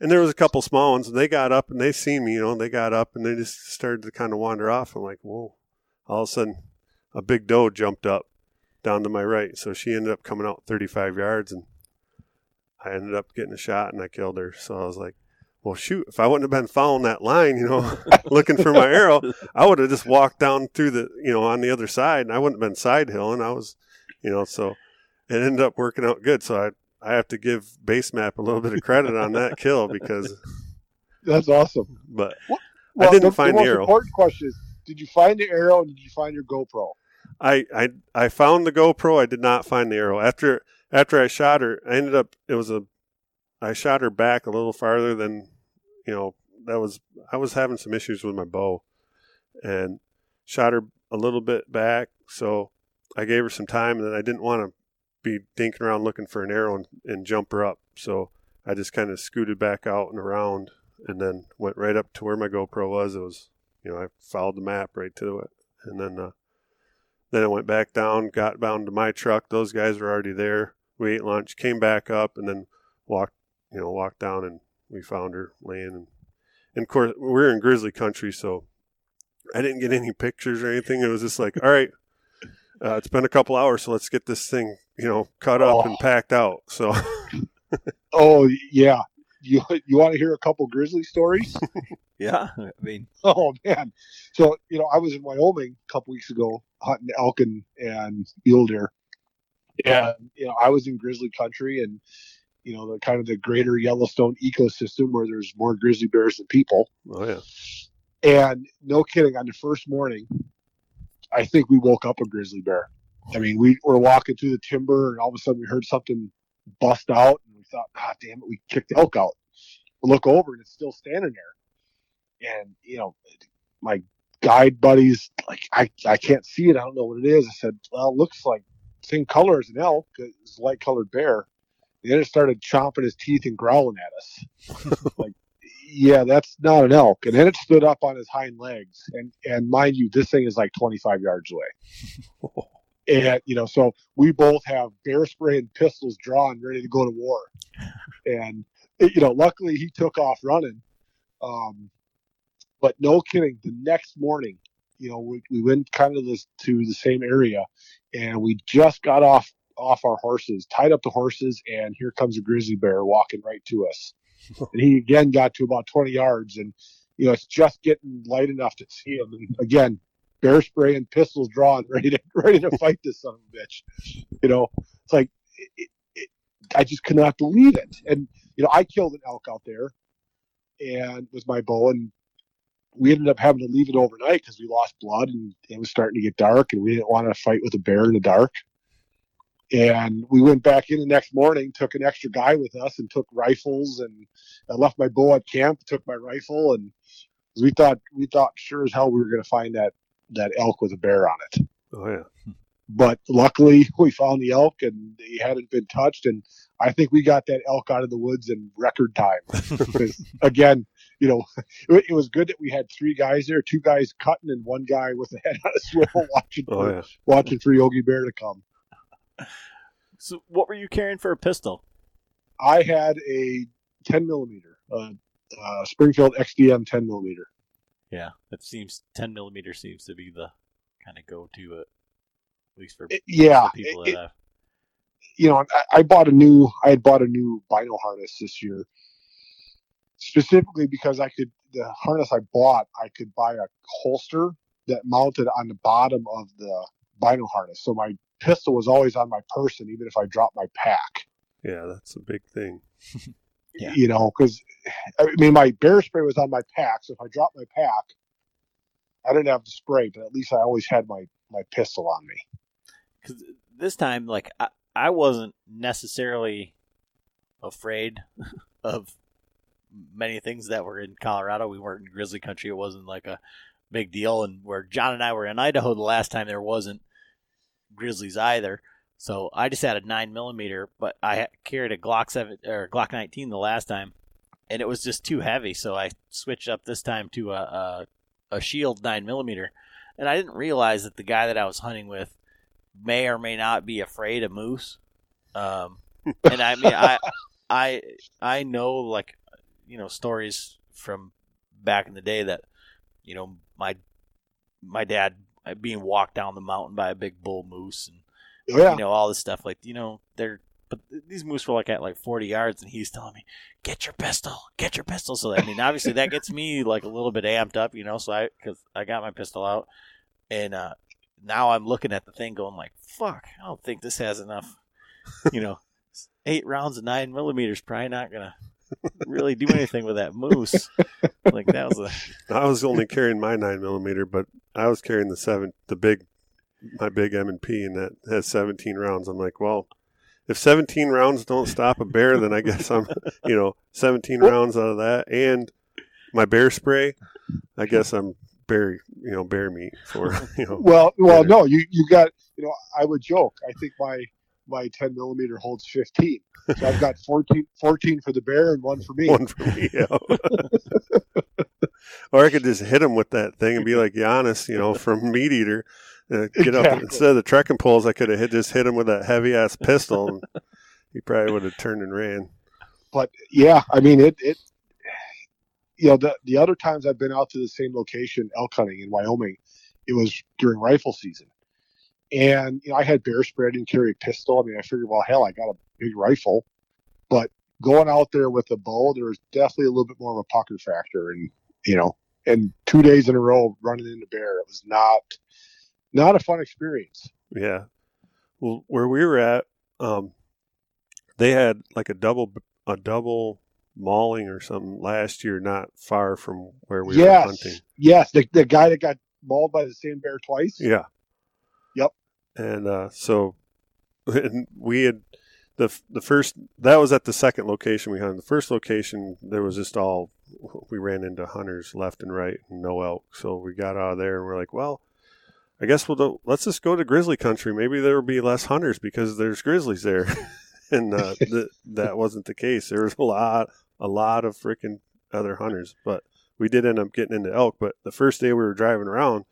Speaker 4: and there was a couple small ones, and they got up and they seen me, you know, they got up and they just started to kind of wander off. I'm like, whoa! All of a sudden, a big doe jumped up down to my right, so she ended up coming out 35 yards, and I ended up getting a shot and I killed her. So I was like, well, shoot, if I wouldn't have been following that line, you know, looking for my arrow, I would have just walked down through the, you know, on the other side and I wouldn't have been side hilling. I was, you know, so it ended up working out good. So I, I have to give Basemap a little bit of credit on that kill because
Speaker 5: that's awesome.
Speaker 4: But well, I didn't the, find the,
Speaker 5: the
Speaker 4: arrow.
Speaker 5: important question is, did you find the arrow and did you find your GoPro?
Speaker 4: I, I, I found the GoPro. I did not find the arrow after, after I shot her. I ended up, it was a, I shot her back a little farther than you know, that was I was having some issues with my bow, and shot her a little bit back. So I gave her some time, and then I didn't want to be dinking around looking for an arrow and, and jump her up. So I just kind of scooted back out and around, and then went right up to where my GoPro was. It was, you know, I followed the map right to it, and then uh, then I went back down, got bound to my truck. Those guys were already there. We ate lunch, came back up, and then walked, you know, walked down and we found her laying. And, and of course, we're in grizzly country, so I didn't get any pictures or anything. It was just like, all right, uh, it's been a couple hours, so let's get this thing, you know, cut up oh. and packed out. So,
Speaker 5: oh yeah, you you want to hear a couple grizzly stories?
Speaker 3: yeah, I mean,
Speaker 5: oh man, so you know, I was in Wyoming a couple weeks ago hunting elk and, and mule deer, and you know, I was in grizzly country and you know the kind of the greater Yellowstone ecosystem where there's more grizzly bears than people.
Speaker 4: Oh yeah.
Speaker 5: And no kidding, on the first morning, I think we woke up a grizzly bear. I mean, we were walking through the timber, and all of a sudden we heard something bust out, and we thought, God damn it, we kicked the elk out." We look over, and it's still standing there. And you know, my guide buddies like, "I I can't see it. I don't know what it is." I said, "Well, it looks like same color as an elk. It's a light colored bear." then it started chomping his teeth and growling at us. like, yeah, that's not an elk. And then it stood up on his hind legs. And and mind you, this thing is like 25 yards away. and you know, so we both have bear spray and pistols drawn, ready to go to war. And you know, luckily he took off running. Um, but no kidding, the next morning, you know, we, we went kind of this to the same area, and we just got off off our horses, tied up the horses, and here comes a grizzly bear walking right to us. and he again got to about 20 yards, and you know it's just getting light enough to see him. And again, bear spray and pistols drawn, ready to ready to fight this son of a bitch. You know, it's like it, it, I just could not believe it. And you know, I killed an elk out there, and with my bow, and we ended up having to leave it overnight because we lost blood and it was starting to get dark, and we didn't want to fight with a bear in the dark. And we went back in the next morning, took an extra guy with us, and took rifles. And I left my bow at camp, took my rifle, and we thought we thought sure as hell we were going to find that that elk with a bear on it.
Speaker 4: Oh yeah.
Speaker 5: But luckily, we found the elk, and he hadn't been touched. And I think we got that elk out of the woods in record time. Again, you know, it, it was good that we had three guys there, two guys cutting, and one guy with a head on a swivel watching
Speaker 4: Oh
Speaker 5: for,
Speaker 4: yeah.
Speaker 5: watching for Yogi Bear to come.
Speaker 3: So, what were you carrying for a pistol?
Speaker 5: I had a 10 millimeter, uh, uh, Springfield XDM 10 millimeter.
Speaker 3: Yeah, that seems 10 millimeter seems to be the kind of go to, uh, at least for
Speaker 5: It- yeah,
Speaker 3: the people
Speaker 5: it-
Speaker 3: that I've.
Speaker 5: you know, I, I bought a new, I had bought a new bino harness this year, specifically because I could, the harness I bought, I could buy a holster that mounted on the bottom of the bino harness. So my pistol was always on my person, even if I dropped my pack,
Speaker 4: Yeah, that's a big thing.
Speaker 3: Yeah.
Speaker 5: you know, because I mean, my bear spray was on my pack. So if I dropped my pack, I didn't have to spray, but at least I always had my, my pistol on me.
Speaker 3: because this time, like I, I wasn't necessarily afraid of many things that were in Colorado. We weren't in grizzly country. It wasn't like a big deal. And where John and I were in Idaho the last time, there wasn't grizzlies either. So I just had a nine millimeter, but I carried a Glock seven or Glock nineteen the last time, and it was just too heavy. So I switched up this time to a a, a Shield nine millimeter, and I didn't realize that the guy that I was hunting with may or may not be afraid of moose. Um, and I mean, I, I, I know like, you know, stories from back in the day that, you know, my, my dad being walked down the mountain by a big bull moose and
Speaker 5: Oh, yeah.
Speaker 3: you know all this stuff. Like, you know, they're but these moose were like at like forty yards, and he's telling me, "Get your pistol, get your pistol." So I mean, obviously that gets me like a little bit amped up, you know. So I because I got my pistol out, and uh now I'm looking at the thing, going like, "Fuck, I don't think this has enough." You know, eight rounds of nine millimeters probably not gonna really do anything with that moose. Like that was a
Speaker 4: I was only carrying my nine millimeter, but I was carrying the seven, the big, my big M and P, and that has seventeen rounds. I'm like, well, if seventeen rounds don't stop a bear, then I guess I'm, you know, seventeen rounds out of that, and my bear spray, I guess I'm bear, you know, bear meat for, you know,
Speaker 5: Well, well,
Speaker 4: better.
Speaker 5: no, you you got you know. I would joke. I think my my 10 millimeter holds 15. So I've got 14, 14 for the bear and one for me.
Speaker 4: one for me. Yeah. or I could just hit him with that thing and be like Janis, you know, from MeatEater. Uh, get up instead of the trekking poles. I could have hit, just hit him with that heavy ass pistol, and he probably would have turned and ran.
Speaker 5: But yeah, I mean it. It you know the the other times I've been out to the same location elk hunting in Wyoming, it was during rifle season, and you know I had bear spray. I didn't carry a pistol. I mean I figured, well, hell, I got a big rifle, but going out there with a bow, there was definitely a little bit more of a pucker factor, and you know, and two days in a row running into bear, it was not not a fun experience.
Speaker 4: Yeah. Well, where we were at, um, they had like a double a double mauling or something last year, not far from where we
Speaker 5: yes,
Speaker 4: were hunting.
Speaker 5: yes, the the guy that got mauled by the same bear twice.
Speaker 4: Yeah.
Speaker 5: Yep.
Speaker 4: And uh, so and we had the the first that was at the second location we hunted. The first location there was just all we ran into hunters left and right and no elk. So we got out of there and we're like, well, I guess we'll do, let's just go to grizzly country. Maybe there will be less hunters because there's grizzlies there. and uh, th- that wasn't the case. There was a lot a lot of freaking other hunters, but we did end up getting into elk. But the first day we were driving around,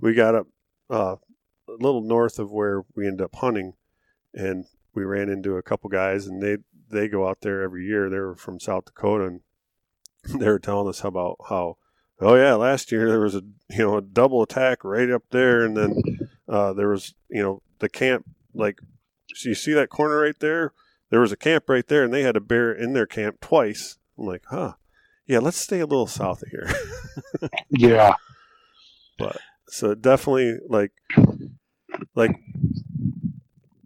Speaker 4: we got up uh, a little north of where we ended up hunting, and we ran into a couple guys, and they they go out there every year. They were from South Dakota, and they were telling us about how, oh yeah, last year there was a you know a double attack right up there, and then uh, there was you know the camp like, so you see that corner right there. There was a camp right there, and they had a bear in their camp twice. I'm like, huh, yeah, let's stay a little south of here.
Speaker 5: Yeah.
Speaker 4: But so definitely like like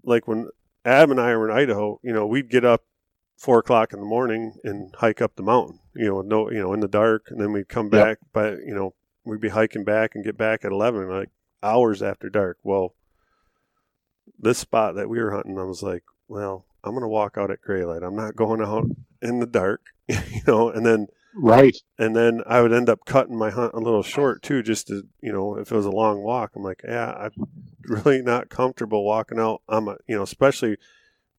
Speaker 4: like when Adam and I were in Idaho, you know, we'd get up four o'clock in the morning and hike up the mountain, you know, no, you know, in the dark, and then we'd come
Speaker 5: Yep.
Speaker 4: back. But you know, we'd be hiking back and get back at eleven, like hours after dark. Well, this spot that we were hunting, I was like, well, I'm gonna walk out at gray light. I'm not going out in the dark, you know. And then
Speaker 5: Right.
Speaker 4: and then I would end up cutting my hunt a little short too, just to you know, if it was a long walk. I'm like, yeah, I'm really not comfortable walking out. I'm a, you know, especially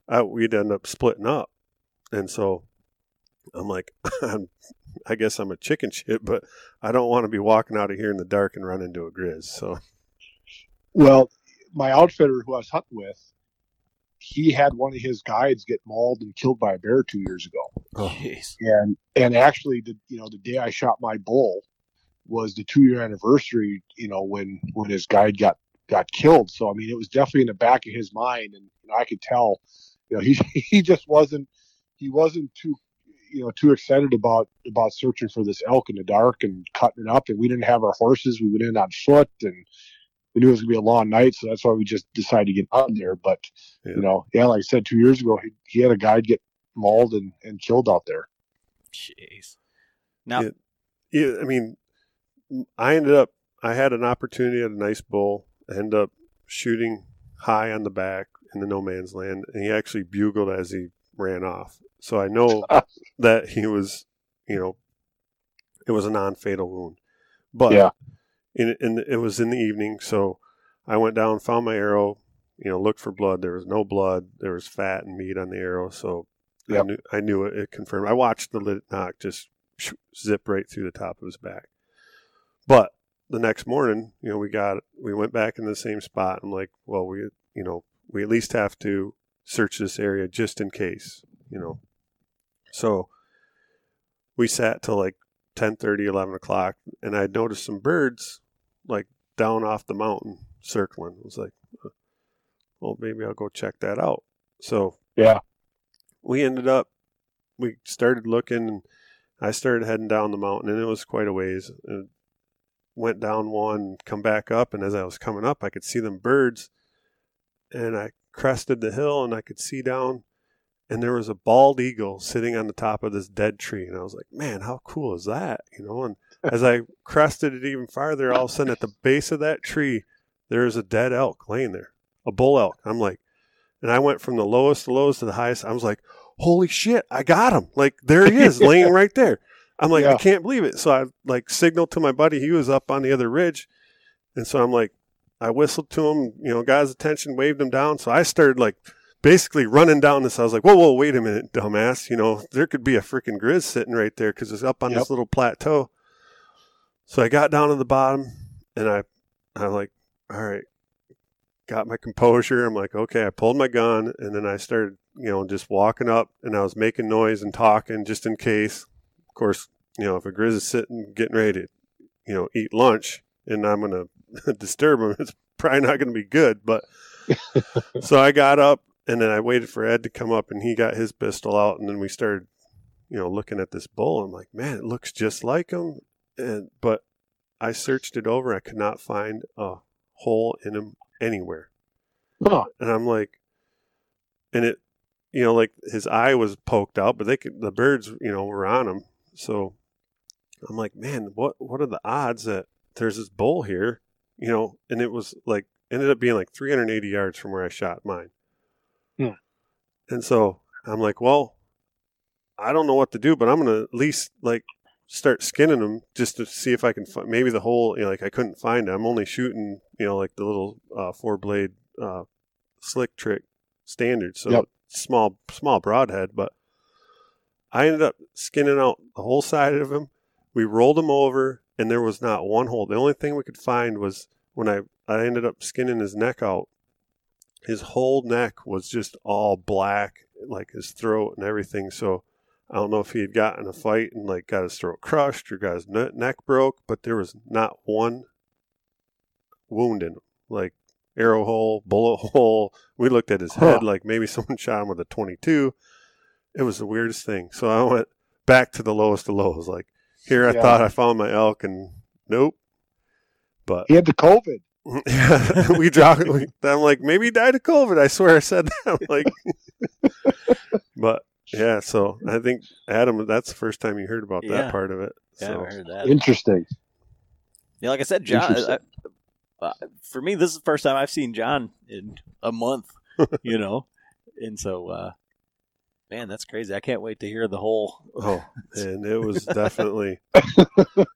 Speaker 4: I, we'd end up splitting up, and so I'm like, I'm, I guess I'm a chicken shit, but I don't want to be walking out of here in the dark and run into a grizz. So
Speaker 5: Well, my outfitter who I was hunting with, he had one of his guides get mauled and killed by a bear two years ago. Oh.
Speaker 3: Jeez.
Speaker 5: And and actually, the you know the day I shot my bull was the two year anniversary. You know when when his guide got got killed. So I mean, it was definitely in the back of his mind, and you know, I could tell. You know, he he just wasn't he wasn't too you know too excited about about searching for this elk in the dark and cutting it up. And we didn't have our horses. We went in on foot, and we knew it was gonna be a long night, so that's why we just decided to get out there. But
Speaker 4: Yeah.
Speaker 5: you know, yeah, like I said two years ago, he, he had a guide get mauled and, and killed out there.
Speaker 3: Jeez. Now,
Speaker 4: Yeah. yeah, I mean, I ended up, I had an opportunity at a nice bull. I ended up shooting high on the back in the no man's land, and he actually bugled as he ran off. So I know that he was, you know, it was a non fatal wound. But
Speaker 5: Yeah.
Speaker 4: in, in, it was in the evening, so I went down, found my arrow, you know, looked for blood. There was no blood. There was fat and meat on the arrow, so I knew I knew it. It confirmed. I watched the lit nock just zip right through the top of his back. But the next morning, you know, we got we went back in the same spot. I'm like, well, we you know we at least have to search this area just in case, you know. So we sat till like 10 30, 11 o'clock and i noticed some birds like down off the mountain circling i was like well maybe i'll go check that out so
Speaker 5: Yeah.
Speaker 4: we ended up we started looking and i started heading down the mountain and it was quite a ways and went down one come back up and as i was coming up i could see them birds and i crested the hill and i could see down and there was a bald eagle sitting on the top of this dead tree and i was like man how cool is that? You know and as i crested it even farther all of a sudden at the base of that tree there's a dead elk laying there a bull elk. I'm like and i went from the lowest to lowest to the highest. I was like holy shit i got him! Like there he is laying right there. I'm like i can't believe it. So i like signaled to my buddy he was up on the other ridge and so i'm like i whistled to him you know got his attention waved him down so i started like basically running down this. I was like, whoa, whoa, wait a minute, dumbass. You know, there could be a freaking grizz sitting right there because it's up on
Speaker 5: Yep.
Speaker 4: this little plateau. So I got down to the bottom and I, I'm like, all right, got my composure. I'm like, okay, I pulled my gun and then I started, you know, just walking up and I was making noise and talking just in case. Of course, you know, if a grizz is sitting getting ready to, you know, eat lunch and I'm going to disturb him, it's probably not going to be good. But so I got up and then I waited for Ed to come up and he got his pistol out and then we started, you know, looking at this bull. I'm like, man, it looks just like him. And but I searched it over. I could not find a hole in him anywhere. And I'm like, and it, you know, like his eye was poked out, but they could, the birds, you know, were on him. So I'm like, man, what, what are the odds that there's this bull here, you know? And it was like, ended up being like 380 yards from where I shot mine.
Speaker 5: Hmm.
Speaker 4: And so I'm like, well, I don't know what to do, but I'm going to at least like start skinning them just to see if I can find maybe the hole, you know, like I couldn't find it. I'm only shooting, you know, like the little uh, four blade uh, slick trick standard. So
Speaker 5: Yep.
Speaker 4: small, small broadhead, but I ended up skinning out the whole side of him. We rolled him over and there was not one hole. The only thing we could find was when I, I ended up skinning his neck out. His whole neck was just all black, like his throat and everything. So I don't know if he had gotten a fight and like got his throat crushed or got his ne- neck broke, but there was not one wound in him, like arrow hole, bullet hole. We looked at his head like maybe someone shot him with a 22. It was the weirdest thing. So I went back to the lowest of lows. Like here, I
Speaker 5: Yeah.
Speaker 4: thought I found my elk, and nope. But
Speaker 5: He had the COVID.
Speaker 4: Yeah, we dropped. We, I'm like, maybe he died of COVID. I swear I said that. I'm like, but yeah. So I think Adam, that's the first time you heard about
Speaker 3: Yeah.
Speaker 4: that part of it.
Speaker 3: Yeah,
Speaker 4: So
Speaker 3: I heard that.
Speaker 5: Interesting.
Speaker 3: Yeah, like I said, John.
Speaker 5: Interesting.
Speaker 3: I, uh, for me, this is the first time I've seen John in a month. you know, and so, uh, man, that's crazy. I can't wait to hear the whole.
Speaker 4: Oh, and it was definitely.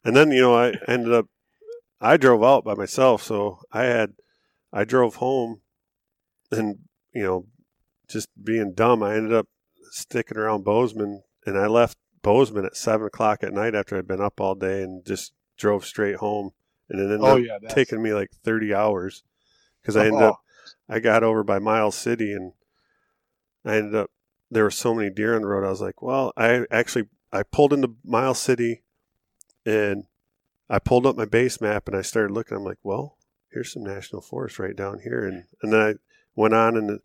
Speaker 4: and then you know I ended up, I drove out by myself, so I had, I drove home, and you know, just being dumb, I ended up sticking around Bozeman, and I left Bozeman at seven o'clock at night after I'd been up all day, and just drove straight home, and it ended
Speaker 5: Oh
Speaker 4: up
Speaker 5: yeah, that's,
Speaker 4: taking me like thirty hours because I ended
Speaker 5: Oh.
Speaker 4: up, I got over by Miles City, and I ended up there were so many deer on the road. I was like, well, I actually I pulled into Miles City, and I pulled up my Basemap and I started looking. I'm like, well, here's some national forest right down here, and and then I went on and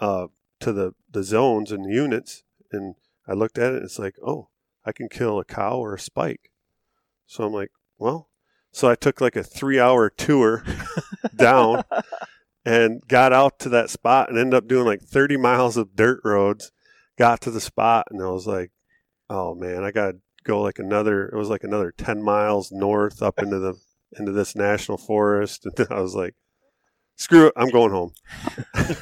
Speaker 4: uh, to the the zones and the units, and I looked at it. and It's like, oh, I can kill a cow or a spike. So I'm like, well, so I took like a three hour tour down and got out to that spot and ended up doing like 30 miles of dirt roads. Got to the spot and I was like, oh man, I got to go like another, it was like another 10 miles north up into the, into this national forest. And I was like, screw it, I'm going home.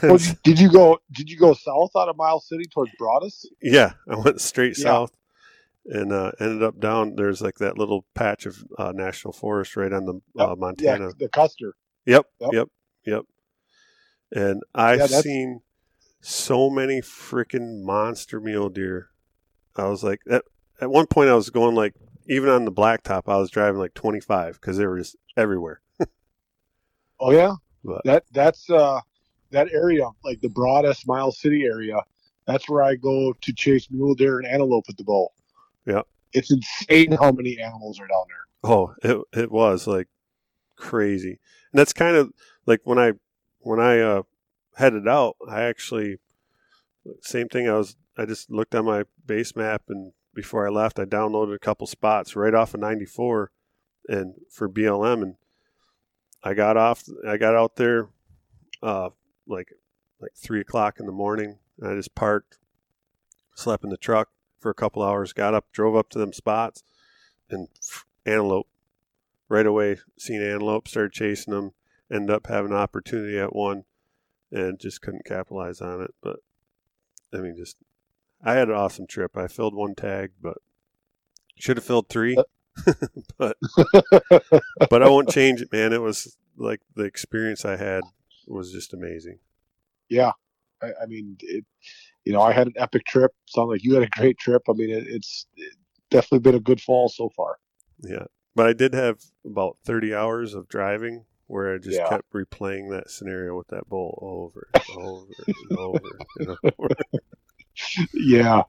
Speaker 5: Well, did you go? Did you go south out of Miles City towards Broadus?
Speaker 4: yeah, I went straight
Speaker 5: Yeah.
Speaker 4: south and uh, ended up down. There's like that little patch of uh, national forest right on the uh, Montana.
Speaker 5: Yeah, the Custer.
Speaker 4: Yep,
Speaker 5: Yep.
Speaker 4: yep, yep. And I've
Speaker 5: Yeah,
Speaker 4: seen so many freaking monster mule deer. I was like, at, at one point, I was going like, even on the blacktop, I was driving like 25 because they were just everywhere.
Speaker 5: Oh yeah,
Speaker 4: But-
Speaker 5: that that's uh that area like the Broadus Miles City area. That's where I go to chase mule deer and antelope at the bowl.
Speaker 4: Yeah,
Speaker 5: it's insane how many animals are down there.
Speaker 4: Oh, it it was like crazy, and that's kind of like when I when I uh, headed out. I actually same thing. I was I just looked on my Basemap, and before I left, I downloaded a couple spots right off of ninety four, and for BLM, and I got off. I got out there, uh, like like three o'clock in the morning, I just parked, slept in the truck for a couple hours, got up, drove up to them spots, and antelope right away seen antelope started chasing them ended up having an opportunity at one and just couldn't capitalize on it but i mean just i had an awesome trip i filled one tag but should have filled three uh. but but i won't change it man it was like the experience i had was just amazing
Speaker 5: Yeah, I, I mean, it, you know, I had an epic trip. Sound like you had a great trip. I mean, it, it's definitely been a good fall so far.
Speaker 4: yeah but i did have about 30 hours of driving where i just
Speaker 5: Yeah.
Speaker 4: kept replaying that scenario with that bull over and over and over and over
Speaker 5: Yeah,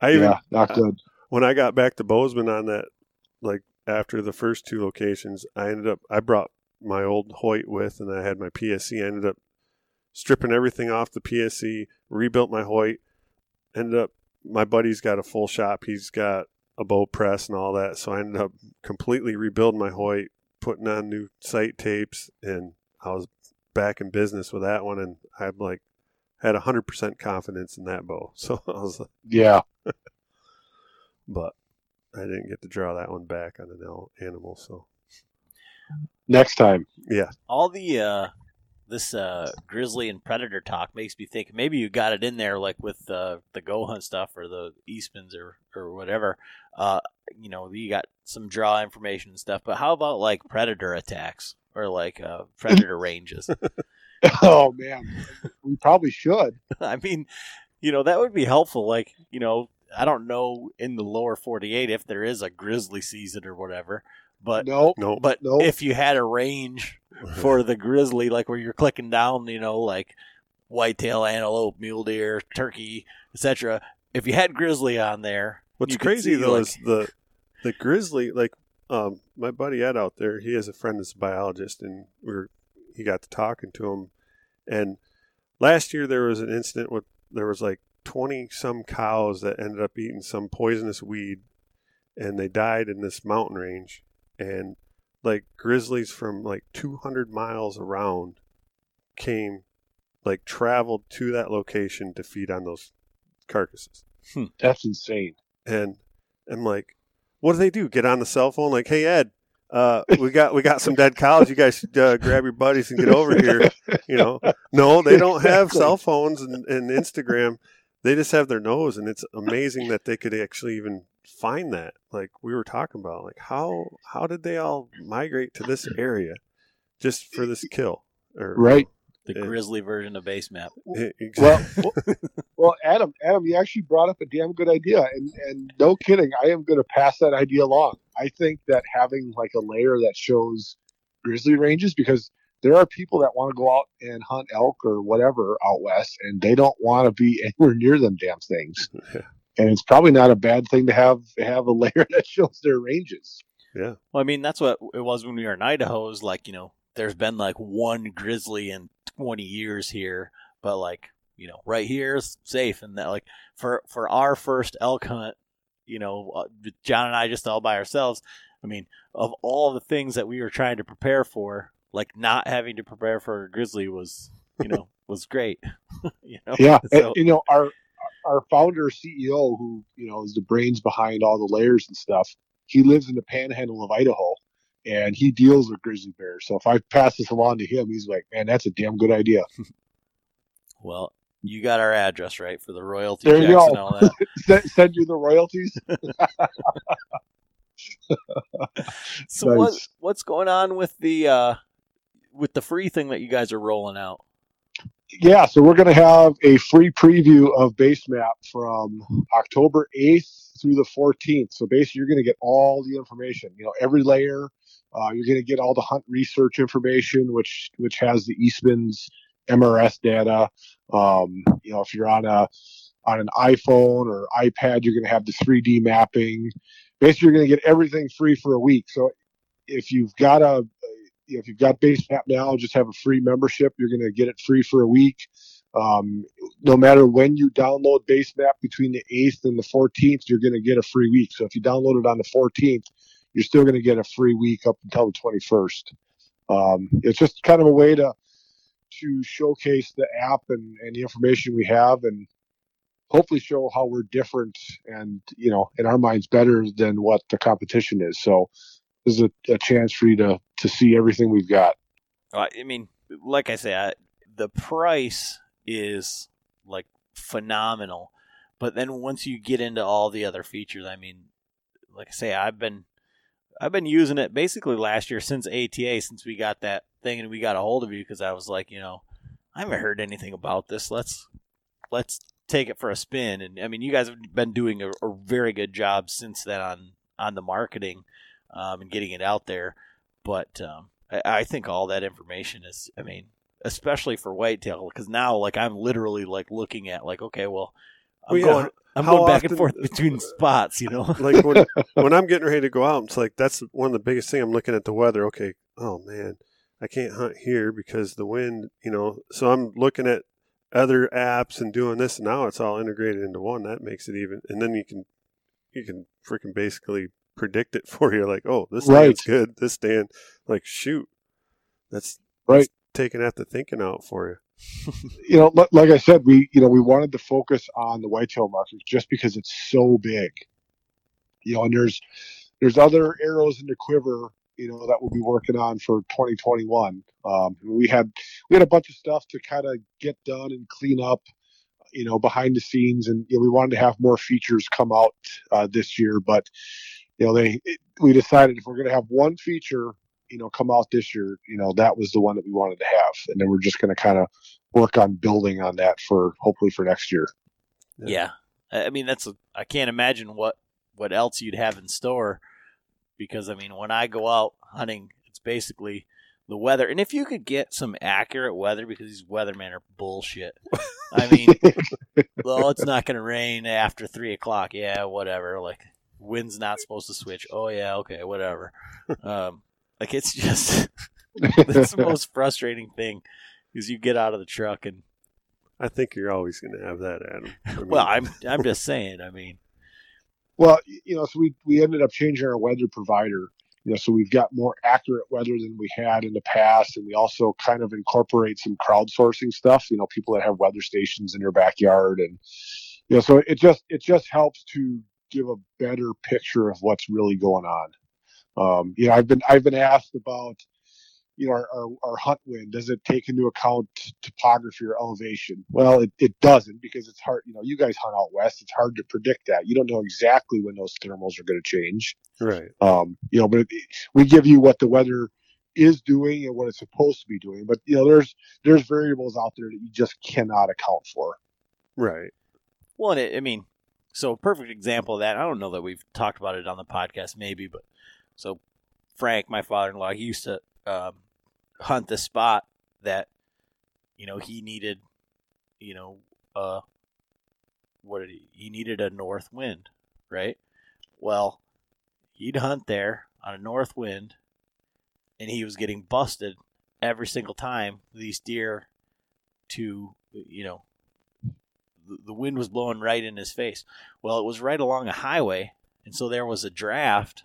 Speaker 4: i even
Speaker 5: yeah, not uh, good.
Speaker 4: when I got back to Bozeman on that, like after the first two locations, I ended up I brought my old Hoyt with, and I had my PSE. I ended up stripping everything off the PSE, rebuilt my Hoyt. Ended up my buddy's got a full shop. He's got a bow press and all that. So I ended up completely rebuilding my Hoyt, putting on new sight tapes, and I was back in business with that one. And I had like had hundred percent confidence in that bow. So I was like
Speaker 5: Yeah,
Speaker 4: but I didn't get to draw that one back on an animal. So
Speaker 5: next time.
Speaker 4: yeah,
Speaker 3: all the uh this uh grizzly and predator talk makes me think maybe you got it in there like with uh, the GoHunt stuff or the eastmans or or whatever. Uh you know you got some draw information and stuff but how about like predator attacks or like uh predator ranges?
Speaker 5: Oh man, we probably should.
Speaker 3: i mean you know that would be helpful like you know i don't know in the lower 48 if there is a grizzly season or whatever but
Speaker 5: No,
Speaker 4: no,
Speaker 3: but
Speaker 5: Nope.
Speaker 3: if you had a range for the grizzly, like where you're clicking down, you know, like whitetail, antelope, mule deer, turkey, etc. If you had grizzly on there,
Speaker 4: what's
Speaker 3: you could
Speaker 4: crazy
Speaker 3: see,
Speaker 4: though
Speaker 3: like-
Speaker 4: is the the grizzly. Like um, my buddy Ed out there, he has a friend that's a biologist, and we were he got to talking to him. And last year there was an incident with there was like twenty some cows that ended up eating some poisonous weed, and they died in this mountain range. And like grizzlies from like 200 miles around came, like traveled to that location to feed on those carcasses.
Speaker 5: That's insane.
Speaker 4: And I'm like, what do they do? Get on the cell phone? Like, hey Ed, uh, we got we got some dead cows. You guys should uh, grab your buddies and get over here. You know, no, they don't have cell phones and, and Instagram. They just have their nose, and it's amazing that they could actually even find that. Like we were talking about, like how how did they all migrate to this area just for this kill? Or
Speaker 5: Right.
Speaker 3: The
Speaker 4: Yeah.
Speaker 3: grizzly version of Basemap.
Speaker 4: Eh,
Speaker 5: Well, well, well, Adam, Adam, you actually brought up a damn good idea, and and no kidding, I am going to pass that idea along. I think that having like a layer that shows grizzly ranges, because there are people that want to go out and hunt elk or whatever out west, and they don't want to be anywhere near them damn things.
Speaker 4: Yeah.
Speaker 5: And it's probably not a bad thing to have have a layer that shows their ranges. Yeah.
Speaker 3: Well, I mean, that's what it was when we were in Idaho. Is like you know, there's been like one grizzly in 20 years here, but like you know, right here is safe, and that like for for our first elk hunt, you know, uh, John and I just all by ourselves. I mean, of all the things that we were trying to prepare for, like not having to prepare for a grizzly was, you know, was great. you know,
Speaker 5: Yeah, and, you know our our founder CEO, who you know is the brains behind all the layers and stuff. He lives in the Panhandle of Idaho, and he deals with grizzly bears. So if I pass this along to him, he's like, "Man, that's a damn good idea."
Speaker 3: well, you got our address right for the royalty
Speaker 5: There you
Speaker 3: checks
Speaker 5: go.
Speaker 3: and all that.
Speaker 5: send, send you the royalties.
Speaker 3: So what what's going on with the uh with the free thing that you guys are rolling out?
Speaker 5: Yeah, so we're going to have a free preview of Basemap from October 8th through the 14th. So basically, you're going to get all the information. You know, every layer. Uh, you're going to get all the hunt research information, which which has the Eastman's MRS data. Um, you know, if you're on a on an iPhone or iPad, you're going to have the 3D mapping. Basically, you're going to get everything free for a week. So if you've got a if you've got Basemap now, just have a free membership. You're going to get it free for a week. Um, no matter when you download Basemap between the 8th and the 14th, you're going to get a free week. So if you download it on the 14th, you're still going to get a free week up until the 21st. Um, it's just kind of a way to to showcase the app and, and the information we have and hopefully show how we're different and you know in our minds better than what the competition is so is a, a chance for you to to see everything we've got
Speaker 3: Uh, I mean, like I say, the price is like phenomenal, but then once you get into all the other features, I mean, like I say, I've been I've been using it basically last year since ATA, since we got that thing and we got a hold of you because I was like, you know, I haven't heard anything about this. Let's let's take it for a spin. And I mean, you guys have been doing a, a very good job since then on on the marketing um, and getting it out there. But um, I, I think all that information is, I mean, especially for whitetail, because now like I'm literally like looking at like, okay, well, I'm
Speaker 4: Well, yeah,
Speaker 3: going. I'm
Speaker 4: how
Speaker 3: going back and forth between spots, you know.
Speaker 4: like when when I'm getting ready to go out, it's like that's one of the biggest thing. I'm looking at the weather. Okay, oh man, I can't hunt here because the wind. You know, so I'm looking at other apps and doing this. And now it's all integrated into one. That makes it even. And then you can you can freaking basically predict it for you. Like, oh, this
Speaker 5: Right.
Speaker 4: stand's good. This stand, like, shoot, that's
Speaker 5: Right.
Speaker 4: that's taking out the thinking out for you.
Speaker 5: you know like i said we you know we wanted to focus on the whitetail market just because it's so big you know and there's there's other arrows in the quiver you know that we'll be working on for 2021 um, we had we had a bunch of stuff to kind of get done and clean up you know behind the scenes and you know, we wanted to have more features come out uh, this year but you know they it, we decided if we're going to have one feature you know come out this year you know that was the one that we wanted to have and then we're just going to kind of work on building on that for hopefully for next year
Speaker 3: Yeah, I I mean that's a, I can't imagine what what else you'd have in store because I mean when I go out hunting, it's basically the weather, and if you could get some accurate weather because these weathermen are bullshit. I mean, well, it's not going to rain after three o'clock. Yeah, whatever. Like wind's not supposed to switch. Oh yeah, okay, whatever. Um, like it's just it's the most frustrating thing is you get out of the truck and
Speaker 4: I think you're always going to have that, Adam. I mean,
Speaker 3: well, I'm I'm just saying. I mean.
Speaker 5: well you know so we we ended up changing our weather provider You know, so we've got more accurate weather than we had in the past, and we also kind of incorporate some crowdsourcing stuff. You know, people that have weather stations in their backyard, and you know, so it just it just helps to give a better picture of what's really going on. Um, you know, I've been I've been asked about you know our, our, our Huntwind. Does it take into account topography or elevation? Well, it, it doesn't because it's hard. You know, you guys hunt out west. It's hard to predict that. You don't know exactly when those thermals are going to change.
Speaker 4: Right.
Speaker 5: Um, you know, but it, we give you what the weather is doing and what it's supposed to be doing. But you know, there's there's variables out there that you just cannot account for.
Speaker 4: Right.
Speaker 3: Well, and it, I mean, so a perfect example of that. I don't know that we've talked about it on the podcast, maybe, but so Frank, my father-in-law, he used to um, hunt the spot that you know he needed. You know, uh, what did he? He needed a north wind, right? Well, he'd hunt there on a north wind, and he was getting busted every single time these deer to you know the- wind was blowing right in his face. Well, it was right along a highway, and so there was a draft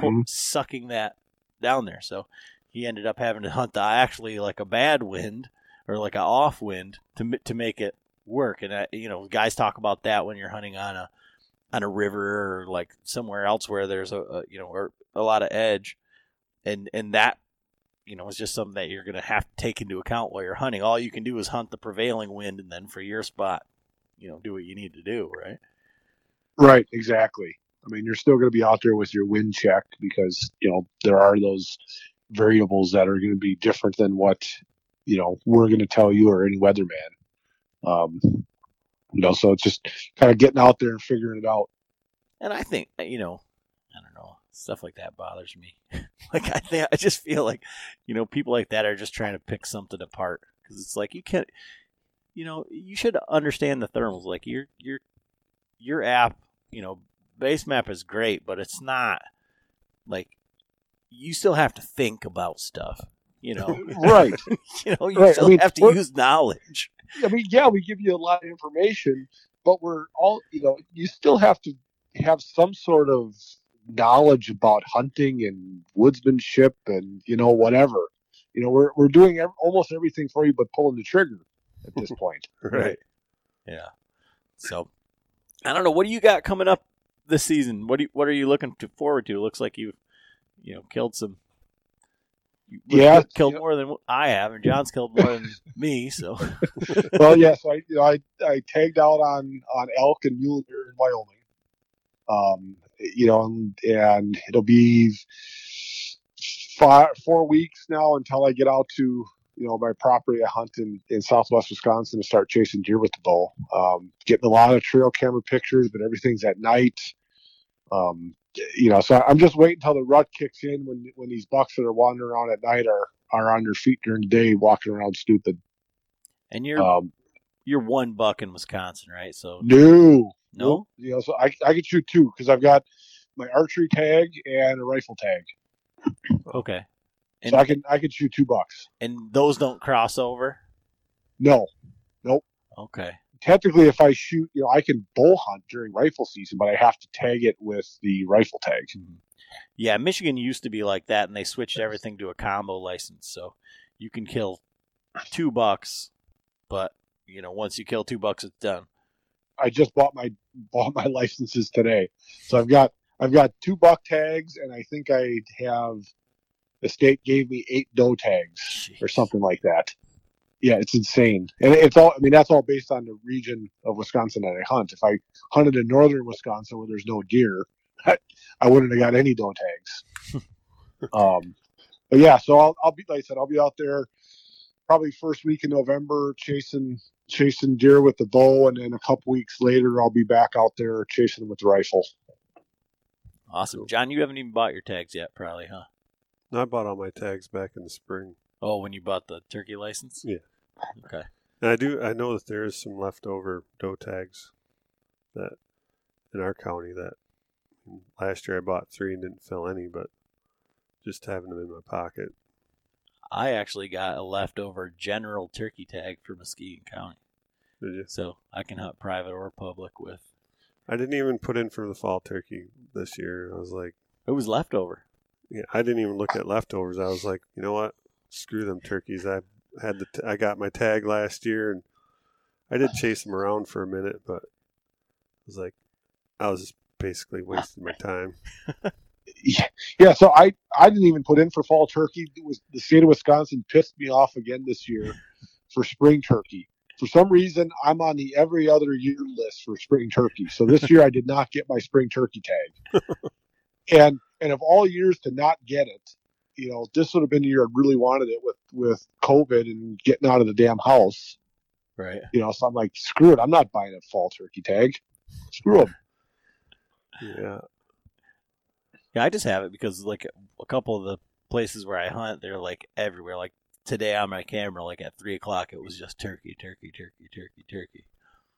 Speaker 3: pull, sucking that down there. So he ended up having to hunt the actually like a bad wind or like a off wind to to make it work. And uh, you know, guys talk about that when you're hunting on a on a river or like somewhere else where there's a, a you know or a lot of edge, and and that you know is just something that you're going to have to take into account while you're hunting. All you can do is hunt the prevailing wind, and then for your spot, you know, do what you need to do, right?
Speaker 5: Right, exactly. I mean, you're still going to be out there with your wind check because you know there are those variables that are going to be different than what you know we're going to tell you or any weatherman. Um, you know, so it's just kind of getting out there and figuring it out.
Speaker 3: And I think you know, I don't know, stuff like that bothers me. like I think I just feel like you know people like that are just trying to pick something apart because it's like you can't, you know, you should understand the thermals. Like your your your app, you know, Basemap is great, but it's not like you still have to think about stuff. You know,
Speaker 5: Right.
Speaker 3: you know, you
Speaker 5: Right, I
Speaker 3: still
Speaker 5: mean,
Speaker 3: have to use knowledge.
Speaker 5: I mean, yeah, we give you a lot of information, but we're all, you know, you still have to have some sort of knowledge about hunting and woodsmanship and, you know, whatever. You know, we're, we're doing ev- almost everything for you but pulling the trigger at this point.
Speaker 4: Right.
Speaker 3: Yeah. So, I don't know. What do you got coming up this season? What do you, what are you looking to forward to? It looks like you, you know, killed some. you-
Speaker 5: Yeah,
Speaker 3: killed more than I have, and John's killed more than me. So,
Speaker 5: well, yeah, so I, you know, I, I tagged out on, on elk and mule deer in Wyoming. Um, you know, and, and it'll be five, four weeks now until I get out to, you know, my property I hunt in, in southwest Wisconsin to start chasing deer with the bow. Um, getting a lot of trail camera pictures, but everything's at night. Um, you know, so I'm just waiting until the rut kicks in when when these bucks that are wandering around at night are are on their feet during the day, walking around stupid.
Speaker 3: and you're
Speaker 5: Um,
Speaker 3: you're one buck in Wisconsin, right? So,
Speaker 5: no,
Speaker 3: no,
Speaker 5: you know, so I I can shoot two because I've got my archery tag and a rifle tag,
Speaker 3: okay, and
Speaker 5: so I can I can shoot two bucks.
Speaker 3: and those don't cross over.
Speaker 5: No, nope.
Speaker 3: Okay,
Speaker 5: technically, if I shoot, you know, I can bull hunt during rifle season, but I have to tag it with the rifle tag. Mm-hmm.
Speaker 3: yeah, Michigan used to be like that, and they switched everything to a combo license, so you can kill two bucks, but you know, once you kill two bucks, it's done.
Speaker 5: I just bought my bought my licenses today, so I've got I've got two buck tags, and I think I have the state gave me eight doe tags or something like that. Yeah, it's insane, and it's all. I mean, that's all based on the region of Wisconsin that I hunt. If I hunted in northern Wisconsin where there's no deer, I, I wouldn't have got any doe tags. um, but yeah, so I'll, I'll be like I said, I'll be out there probably first week in November chasing chasing deer with the bow, and then a couple weeks later I'll be back out there chasing them with the rifle.
Speaker 3: Awesome, John. You haven't even bought your tags yet, probably, huh?
Speaker 4: I bought all my tags back in the spring.
Speaker 3: Oh, when you bought the turkey license?
Speaker 4: Yeah.
Speaker 3: Okay.
Speaker 4: And I do. I know that there is some leftover doe tags that in our county that last year I bought three and didn't fill any, but just having them in my pocket.
Speaker 3: I actually got a leftover general turkey tag for Muskegon County,
Speaker 4: Did you?
Speaker 3: so I can hunt private or public with.
Speaker 4: I didn't even put in for the fall turkey this year. I was like,
Speaker 3: It was leftover.
Speaker 4: Yeah, I didn't even look at leftovers. I was like, you know what? Screw them turkeys. I had the t- I got my tag last year, and I did chase them around for a minute, but I was like, I was just basically wasting my time.
Speaker 5: Yeah, yeah. So I I didn't even put in for fall turkey. It was the state of Wisconsin pissed me off again this year for spring turkey. For some reason, I'm on the every other year list for spring turkey. So this year, I did not get my spring turkey tag. and and of all years to not get it, you know, this would have been the year I really wanted it with with COVID and getting out of the damn house.
Speaker 3: Right.
Speaker 5: You know, so I'm like, screw it. I'm not buying a fall turkey tag. Screw them.
Speaker 4: Yeah,
Speaker 3: Yeah, I just have it because like a couple of the places where I hunt, they're like everywhere. Like today on my camera, like at three o'clock, it was just turkey, turkey, turkey, turkey, turkey.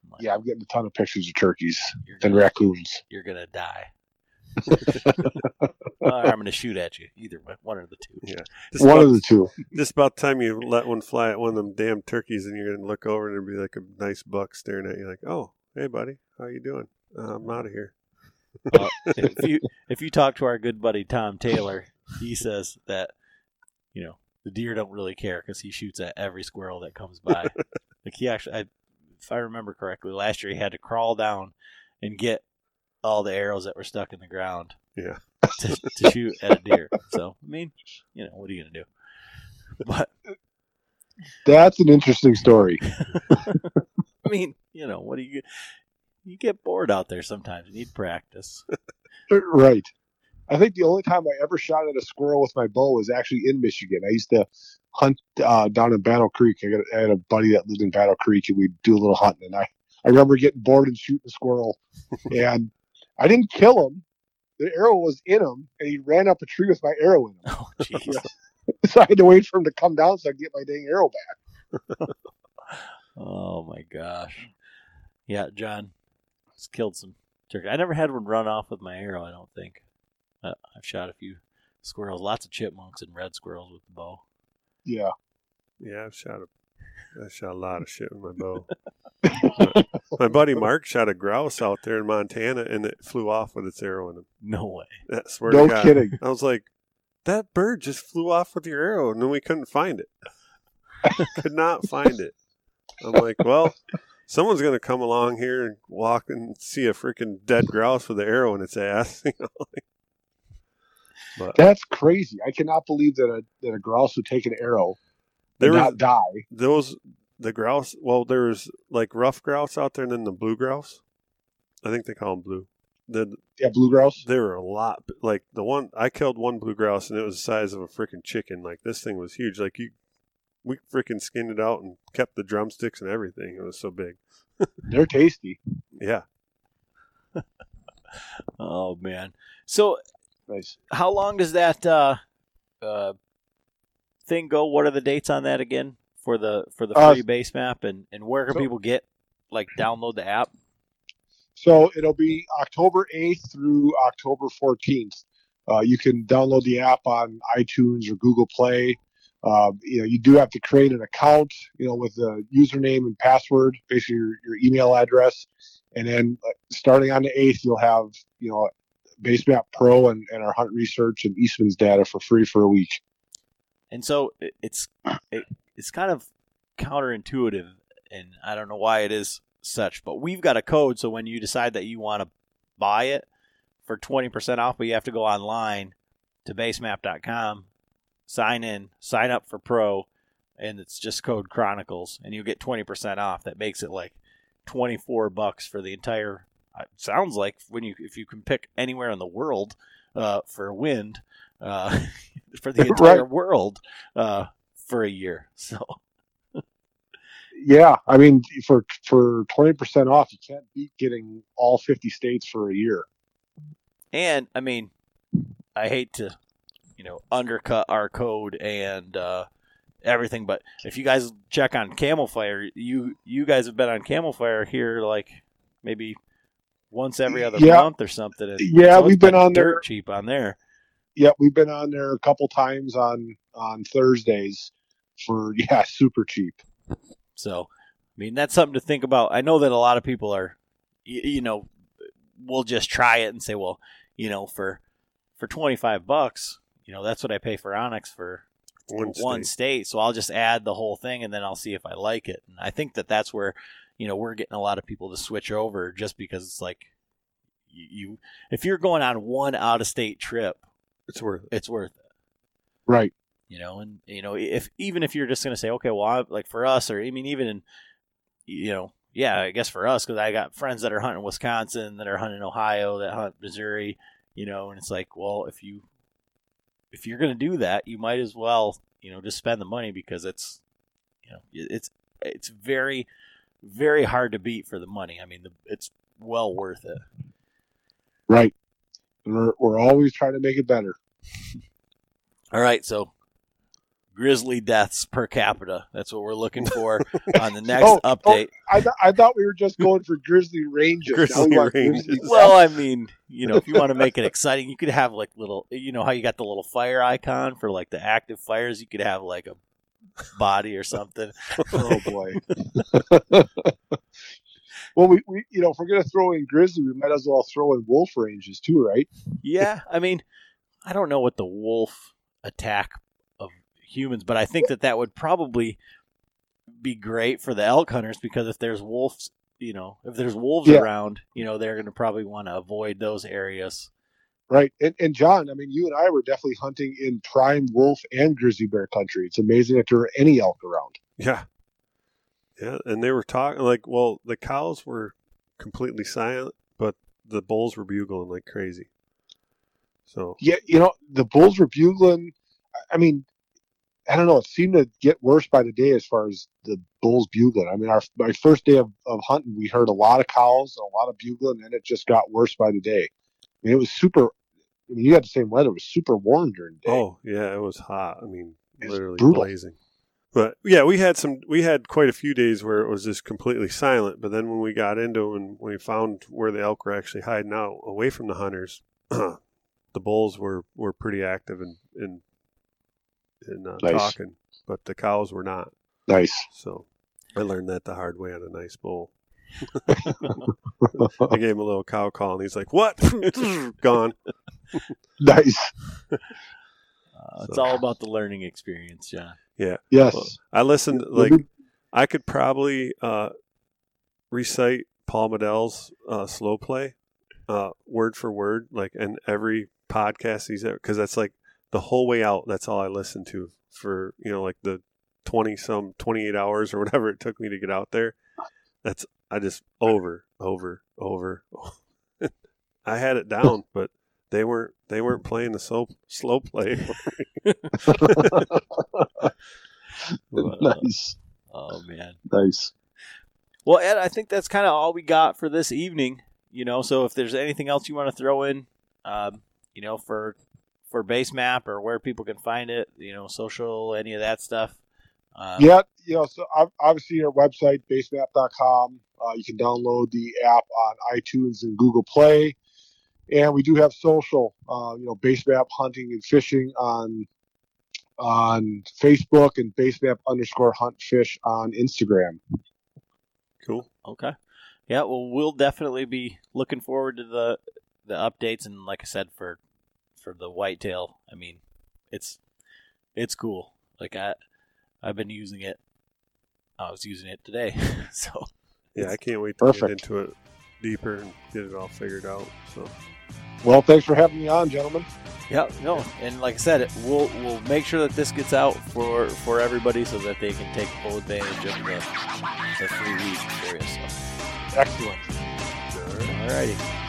Speaker 3: I'm like,
Speaker 5: Yeah, I'm getting a ton of pictures of turkeys and
Speaker 3: gonna,
Speaker 5: raccoons.
Speaker 3: you're gonna die. Or I'm gonna shoot at you. Either one, one or the two.
Speaker 4: yeah. Just
Speaker 5: One
Speaker 4: about,
Speaker 5: of the two.
Speaker 4: just about time you let one fly at one of them damn turkeys, and you're gonna look over and there'll be like a nice buck staring at you, like, "Oh, hey, buddy, how you doing? Uh, I'm out of here."
Speaker 3: Uh, if you if you talk to our good buddy Tom Taylor, he says that you know the deer don't really care because he shoots at every squirrel that comes by. like he actually, I, if I remember correctly, last year he had to crawl down and get all the arrows that were stuck in the ground.
Speaker 4: Yeah.
Speaker 3: To, to shoot at a deer. So I mean, you know, what are you gonna do? But
Speaker 5: That's an interesting story.
Speaker 3: I mean, you know, what do you? You get bored out there sometimes. You need practice.
Speaker 5: Right. I think the only time I ever shot at a squirrel with my bow was actually in Michigan. I used to hunt uh, down in Battle Creek. I, got, I had a buddy that lived in Battle Creek, and we'd do a little hunting. And I, I remember getting bored and shooting a squirrel, and I didn't kill him. The arrow was in him, and he ran up a tree with my arrow in him.
Speaker 3: Oh, jeez.
Speaker 5: so I had to wait for him to come down so I could get my dang arrow back.
Speaker 3: Oh my gosh. Yeah, John has killed some turkey. I never had one run off with my arrow. I don't think. Uh, I've shot a few squirrels, lots of chipmunks and red squirrels with the bow.
Speaker 5: Yeah.
Speaker 4: Yeah, I've shot a, I shot a lot of shit with my bow. my buddy Mark shot a grouse out there in Montana, and it flew off with its arrow in him.
Speaker 3: No way.
Speaker 4: I swear
Speaker 5: No
Speaker 4: to God.
Speaker 5: kidding.
Speaker 4: I was like, that bird just flew off with your arrow, and then we couldn't find it. Could not find it. I'm like, well, someone's gonna come along here and walk and see a freaking dead grouse with an arrow in its ass. You know, like, but
Speaker 5: That's crazy. I cannot believe that a that a grouse would take an arrow
Speaker 4: there
Speaker 5: and
Speaker 4: was
Speaker 5: not die.
Speaker 4: those the grouse. Well, there's like ruffed grouse out there, and then the blue grouse. I think they call them blue. The
Speaker 5: Yeah, blue grouse.
Speaker 4: There were a lot. Like the one I killed one blue grouse and it was the size of a freaking chicken. Like this thing was huge. Like you, we freaking skinned it out and kept the drumsticks and everything. It was so big.
Speaker 5: They're tasty.
Speaker 4: Yeah,
Speaker 3: Oh man. So
Speaker 5: Nice.
Speaker 3: how long does that uh, uh, thing go? What are the dates on that again for the for the
Speaker 5: Uh,
Speaker 3: free Basemap and and where can
Speaker 5: so-
Speaker 3: people get like download the app?
Speaker 5: So it'll be October 8th through October 14th. Uh, you can download the app on iTunes or Google Play. Uh, you know, you do have to create an account, you know, with a username and password, basically your, your email address. And then uh, starting on the 8th, you'll have, you know, Basemap Pro and, and our hunt research and Eastman's data for free for a week.
Speaker 3: And so it's it, it's kind of counterintuitive, and I don't know why it is such. But we've got a code, so when you decide that you want to buy it for twenty percent off, but you have to go online to basemap.com, sign in, sign up for Pro, and it's just code Chronicles, and you get twenty percent off. That makes it like twenty four bucks for the entire. It sounds like when you if you can pick anywhere in the world uh, for wind. Uh, for the entire
Speaker 5: Right.
Speaker 3: world uh, for a year. So
Speaker 5: Yeah, I mean, for for 20% off, you can't beat getting all 50 states for a year.
Speaker 3: and I mean, I hate to, you know, undercut our code and uh, everything, but if you guys check on CamoFire, you you guys have been on CamoFire here like maybe once every other
Speaker 5: Yeah.
Speaker 3: month or something. and
Speaker 5: Yeah, we've been on
Speaker 3: dirt
Speaker 5: there.
Speaker 3: cheap on there.
Speaker 5: Yeah, we've been on there a couple times on on Thursdays for yeah, super cheap.
Speaker 3: So, I mean, that's something to think about. I know that a lot of people are, you, you know, will just try it and say, well, you know, for for twenty five bucks, you know that's what I pay for onX for
Speaker 4: One
Speaker 3: one
Speaker 4: state.
Speaker 3: state. So I'll just add the whole thing and then I'll see if I like it. And I think that that's where you know we're getting a lot of people to switch over just because it's like you, you if you're going on one out of state trip,
Speaker 4: It's worth it.
Speaker 3: it's worth it.
Speaker 5: Right.
Speaker 3: You know, and you know if even if you're just going to say okay, well, I, like for us, or I mean even in you know yeah, I guess for us because I got friends that are hunting Wisconsin, that are hunting Ohio, that hunt Missouri, you know, and it's like, well, if you if you're going to do that, you might as well, you know, just spend the money because it's, you know, it's it's very very hard to beat for the money. I mean, the, it's well worth it.
Speaker 5: Right. And we're, we're always trying to make it better.
Speaker 3: All right, so grizzly deaths per capita. That's what we're looking for on the next
Speaker 5: Oh, oh,
Speaker 3: update.
Speaker 5: I, th- I thought we were just going for grizzly ranges. Now we
Speaker 4: ranges.
Speaker 5: grizzly
Speaker 3: Well, I mean, you know, if you want to make it exciting, you could have like little, you know, how you got the little fire icon for like the active fires. You could have like a body or something.
Speaker 5: oh boy. well, we, we you know if we're gonna throw in grizzly, we might as well throw in wolf ranges too, right?
Speaker 3: Yeah, I mean, I don't know what the wolf attack humans, but I think that that would probably be great for the elk hunters because if there's wolves, you know, if there's wolves
Speaker 5: Yeah.
Speaker 3: around, you know, they're going to probably want to avoid those areas.
Speaker 5: Right. And, and John, I mean, you and I were definitely hunting in prime wolf and grizzly bear country. It's amazing that there are any elk around.
Speaker 4: Yeah. Yeah, and they were talking like, well, the cows were completely silent, but the bulls were bugling like crazy. So
Speaker 5: Yeah, you know, the bulls were bugling. I- I mean, I don't know. It seemed to get worse by the day as far as the bulls bugling. I mean, our my first day of, of hunting, we heard a lot of cows, and a lot of bugling, and it just got worse by the day. I mean, it was super. I mean, you had the same weather. It was super warm during the day.
Speaker 4: Oh yeah, it was hot. I mean, literally
Speaker 5: brutal.
Speaker 4: blazing. But yeah, we had some. We had quite a few days where it was just completely silent. But then when we got into and we found where the elk were actually hiding out away from the hunters, the bulls were were pretty active and and and uh,
Speaker 5: Nice.
Speaker 4: talking, but the cows were not.
Speaker 5: Nice.
Speaker 4: So I learned that the hard way on a nice bull. I gave him a little cow call, and he's like, "What? Gone."
Speaker 5: Nice.
Speaker 3: Uh, it's
Speaker 4: So-
Speaker 3: all about the learning experience, John. Yeah.
Speaker 5: Yes.
Speaker 4: Well, I listened like I could probably uh, recite Paul Medel's uh, slow play uh, word for word, like in every podcast he's ever, because that's like the whole way out. That's all I listened to for you know like the twenty some twenty eight hours or whatever it took me to get out there. That's I just over over over. I had it down, but they weren't they weren't playing the slow slow play.
Speaker 5: nice.
Speaker 3: Oh man.
Speaker 5: Nice.
Speaker 3: Well, Ed, I think that's kind of all we got for this evening. You know, so if there's anything else you want to throw in, um, you know, for for Basemap or where people can find it, you know, social, any of that stuff. Um,
Speaker 5: yeah, you know, so ob- obviously our website, basemap.com. Uh, you can download the app on iTunes and Google Play. And we do have social, uh, you know, basemap hunting and fishing on on Facebook and basemap underscore hunt fish on Instagram.
Speaker 4: cool.
Speaker 3: Okay. Yeah. Well, we'll definitely be looking forward to the the updates, and like I said, for for the whitetail, I mean, it's it's cool. Like I I've been using it. I was using it today, so
Speaker 4: Yeah, I can't wait to get into it deeper and get it all figured out. So
Speaker 5: Well, thanks for having me on, gentlemen.
Speaker 3: Yeah, no, and like I said, we'll we'll make sure that this gets out for for everybody so that they can take full advantage of the, the free week period. So,
Speaker 5: Excellent.
Speaker 3: alrighty.
Speaker 2: sit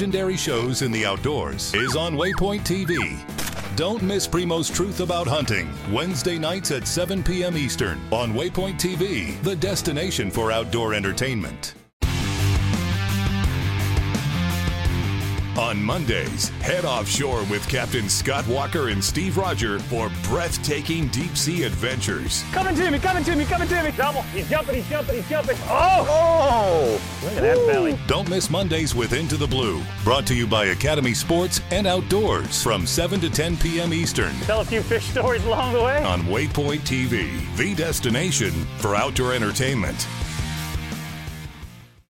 Speaker 6: legendary shows in the outdoors is on Waypoint TV. Don't miss Primo's Truth About Hunting, Wednesday nights at 7 p.m. Eastern on Waypoint TV, the destination for outdoor entertainment. On Mondays, head offshore with Captain Scott Walker and Steve Roger for breathtaking deep sea adventures.
Speaker 7: Coming to me, coming to me, coming to me. Double. He's jumping, he's jumping, he's jumping. Oh! Oh! Look at that belly.
Speaker 6: Don't miss Mondays with Into the Blue, brought to you by Academy Sports and Outdoors from 7 to 10 p.m. Eastern
Speaker 7: Tell a few fish stories along the way.
Speaker 6: on Waypoint TV, the destination for outdoor entertainment.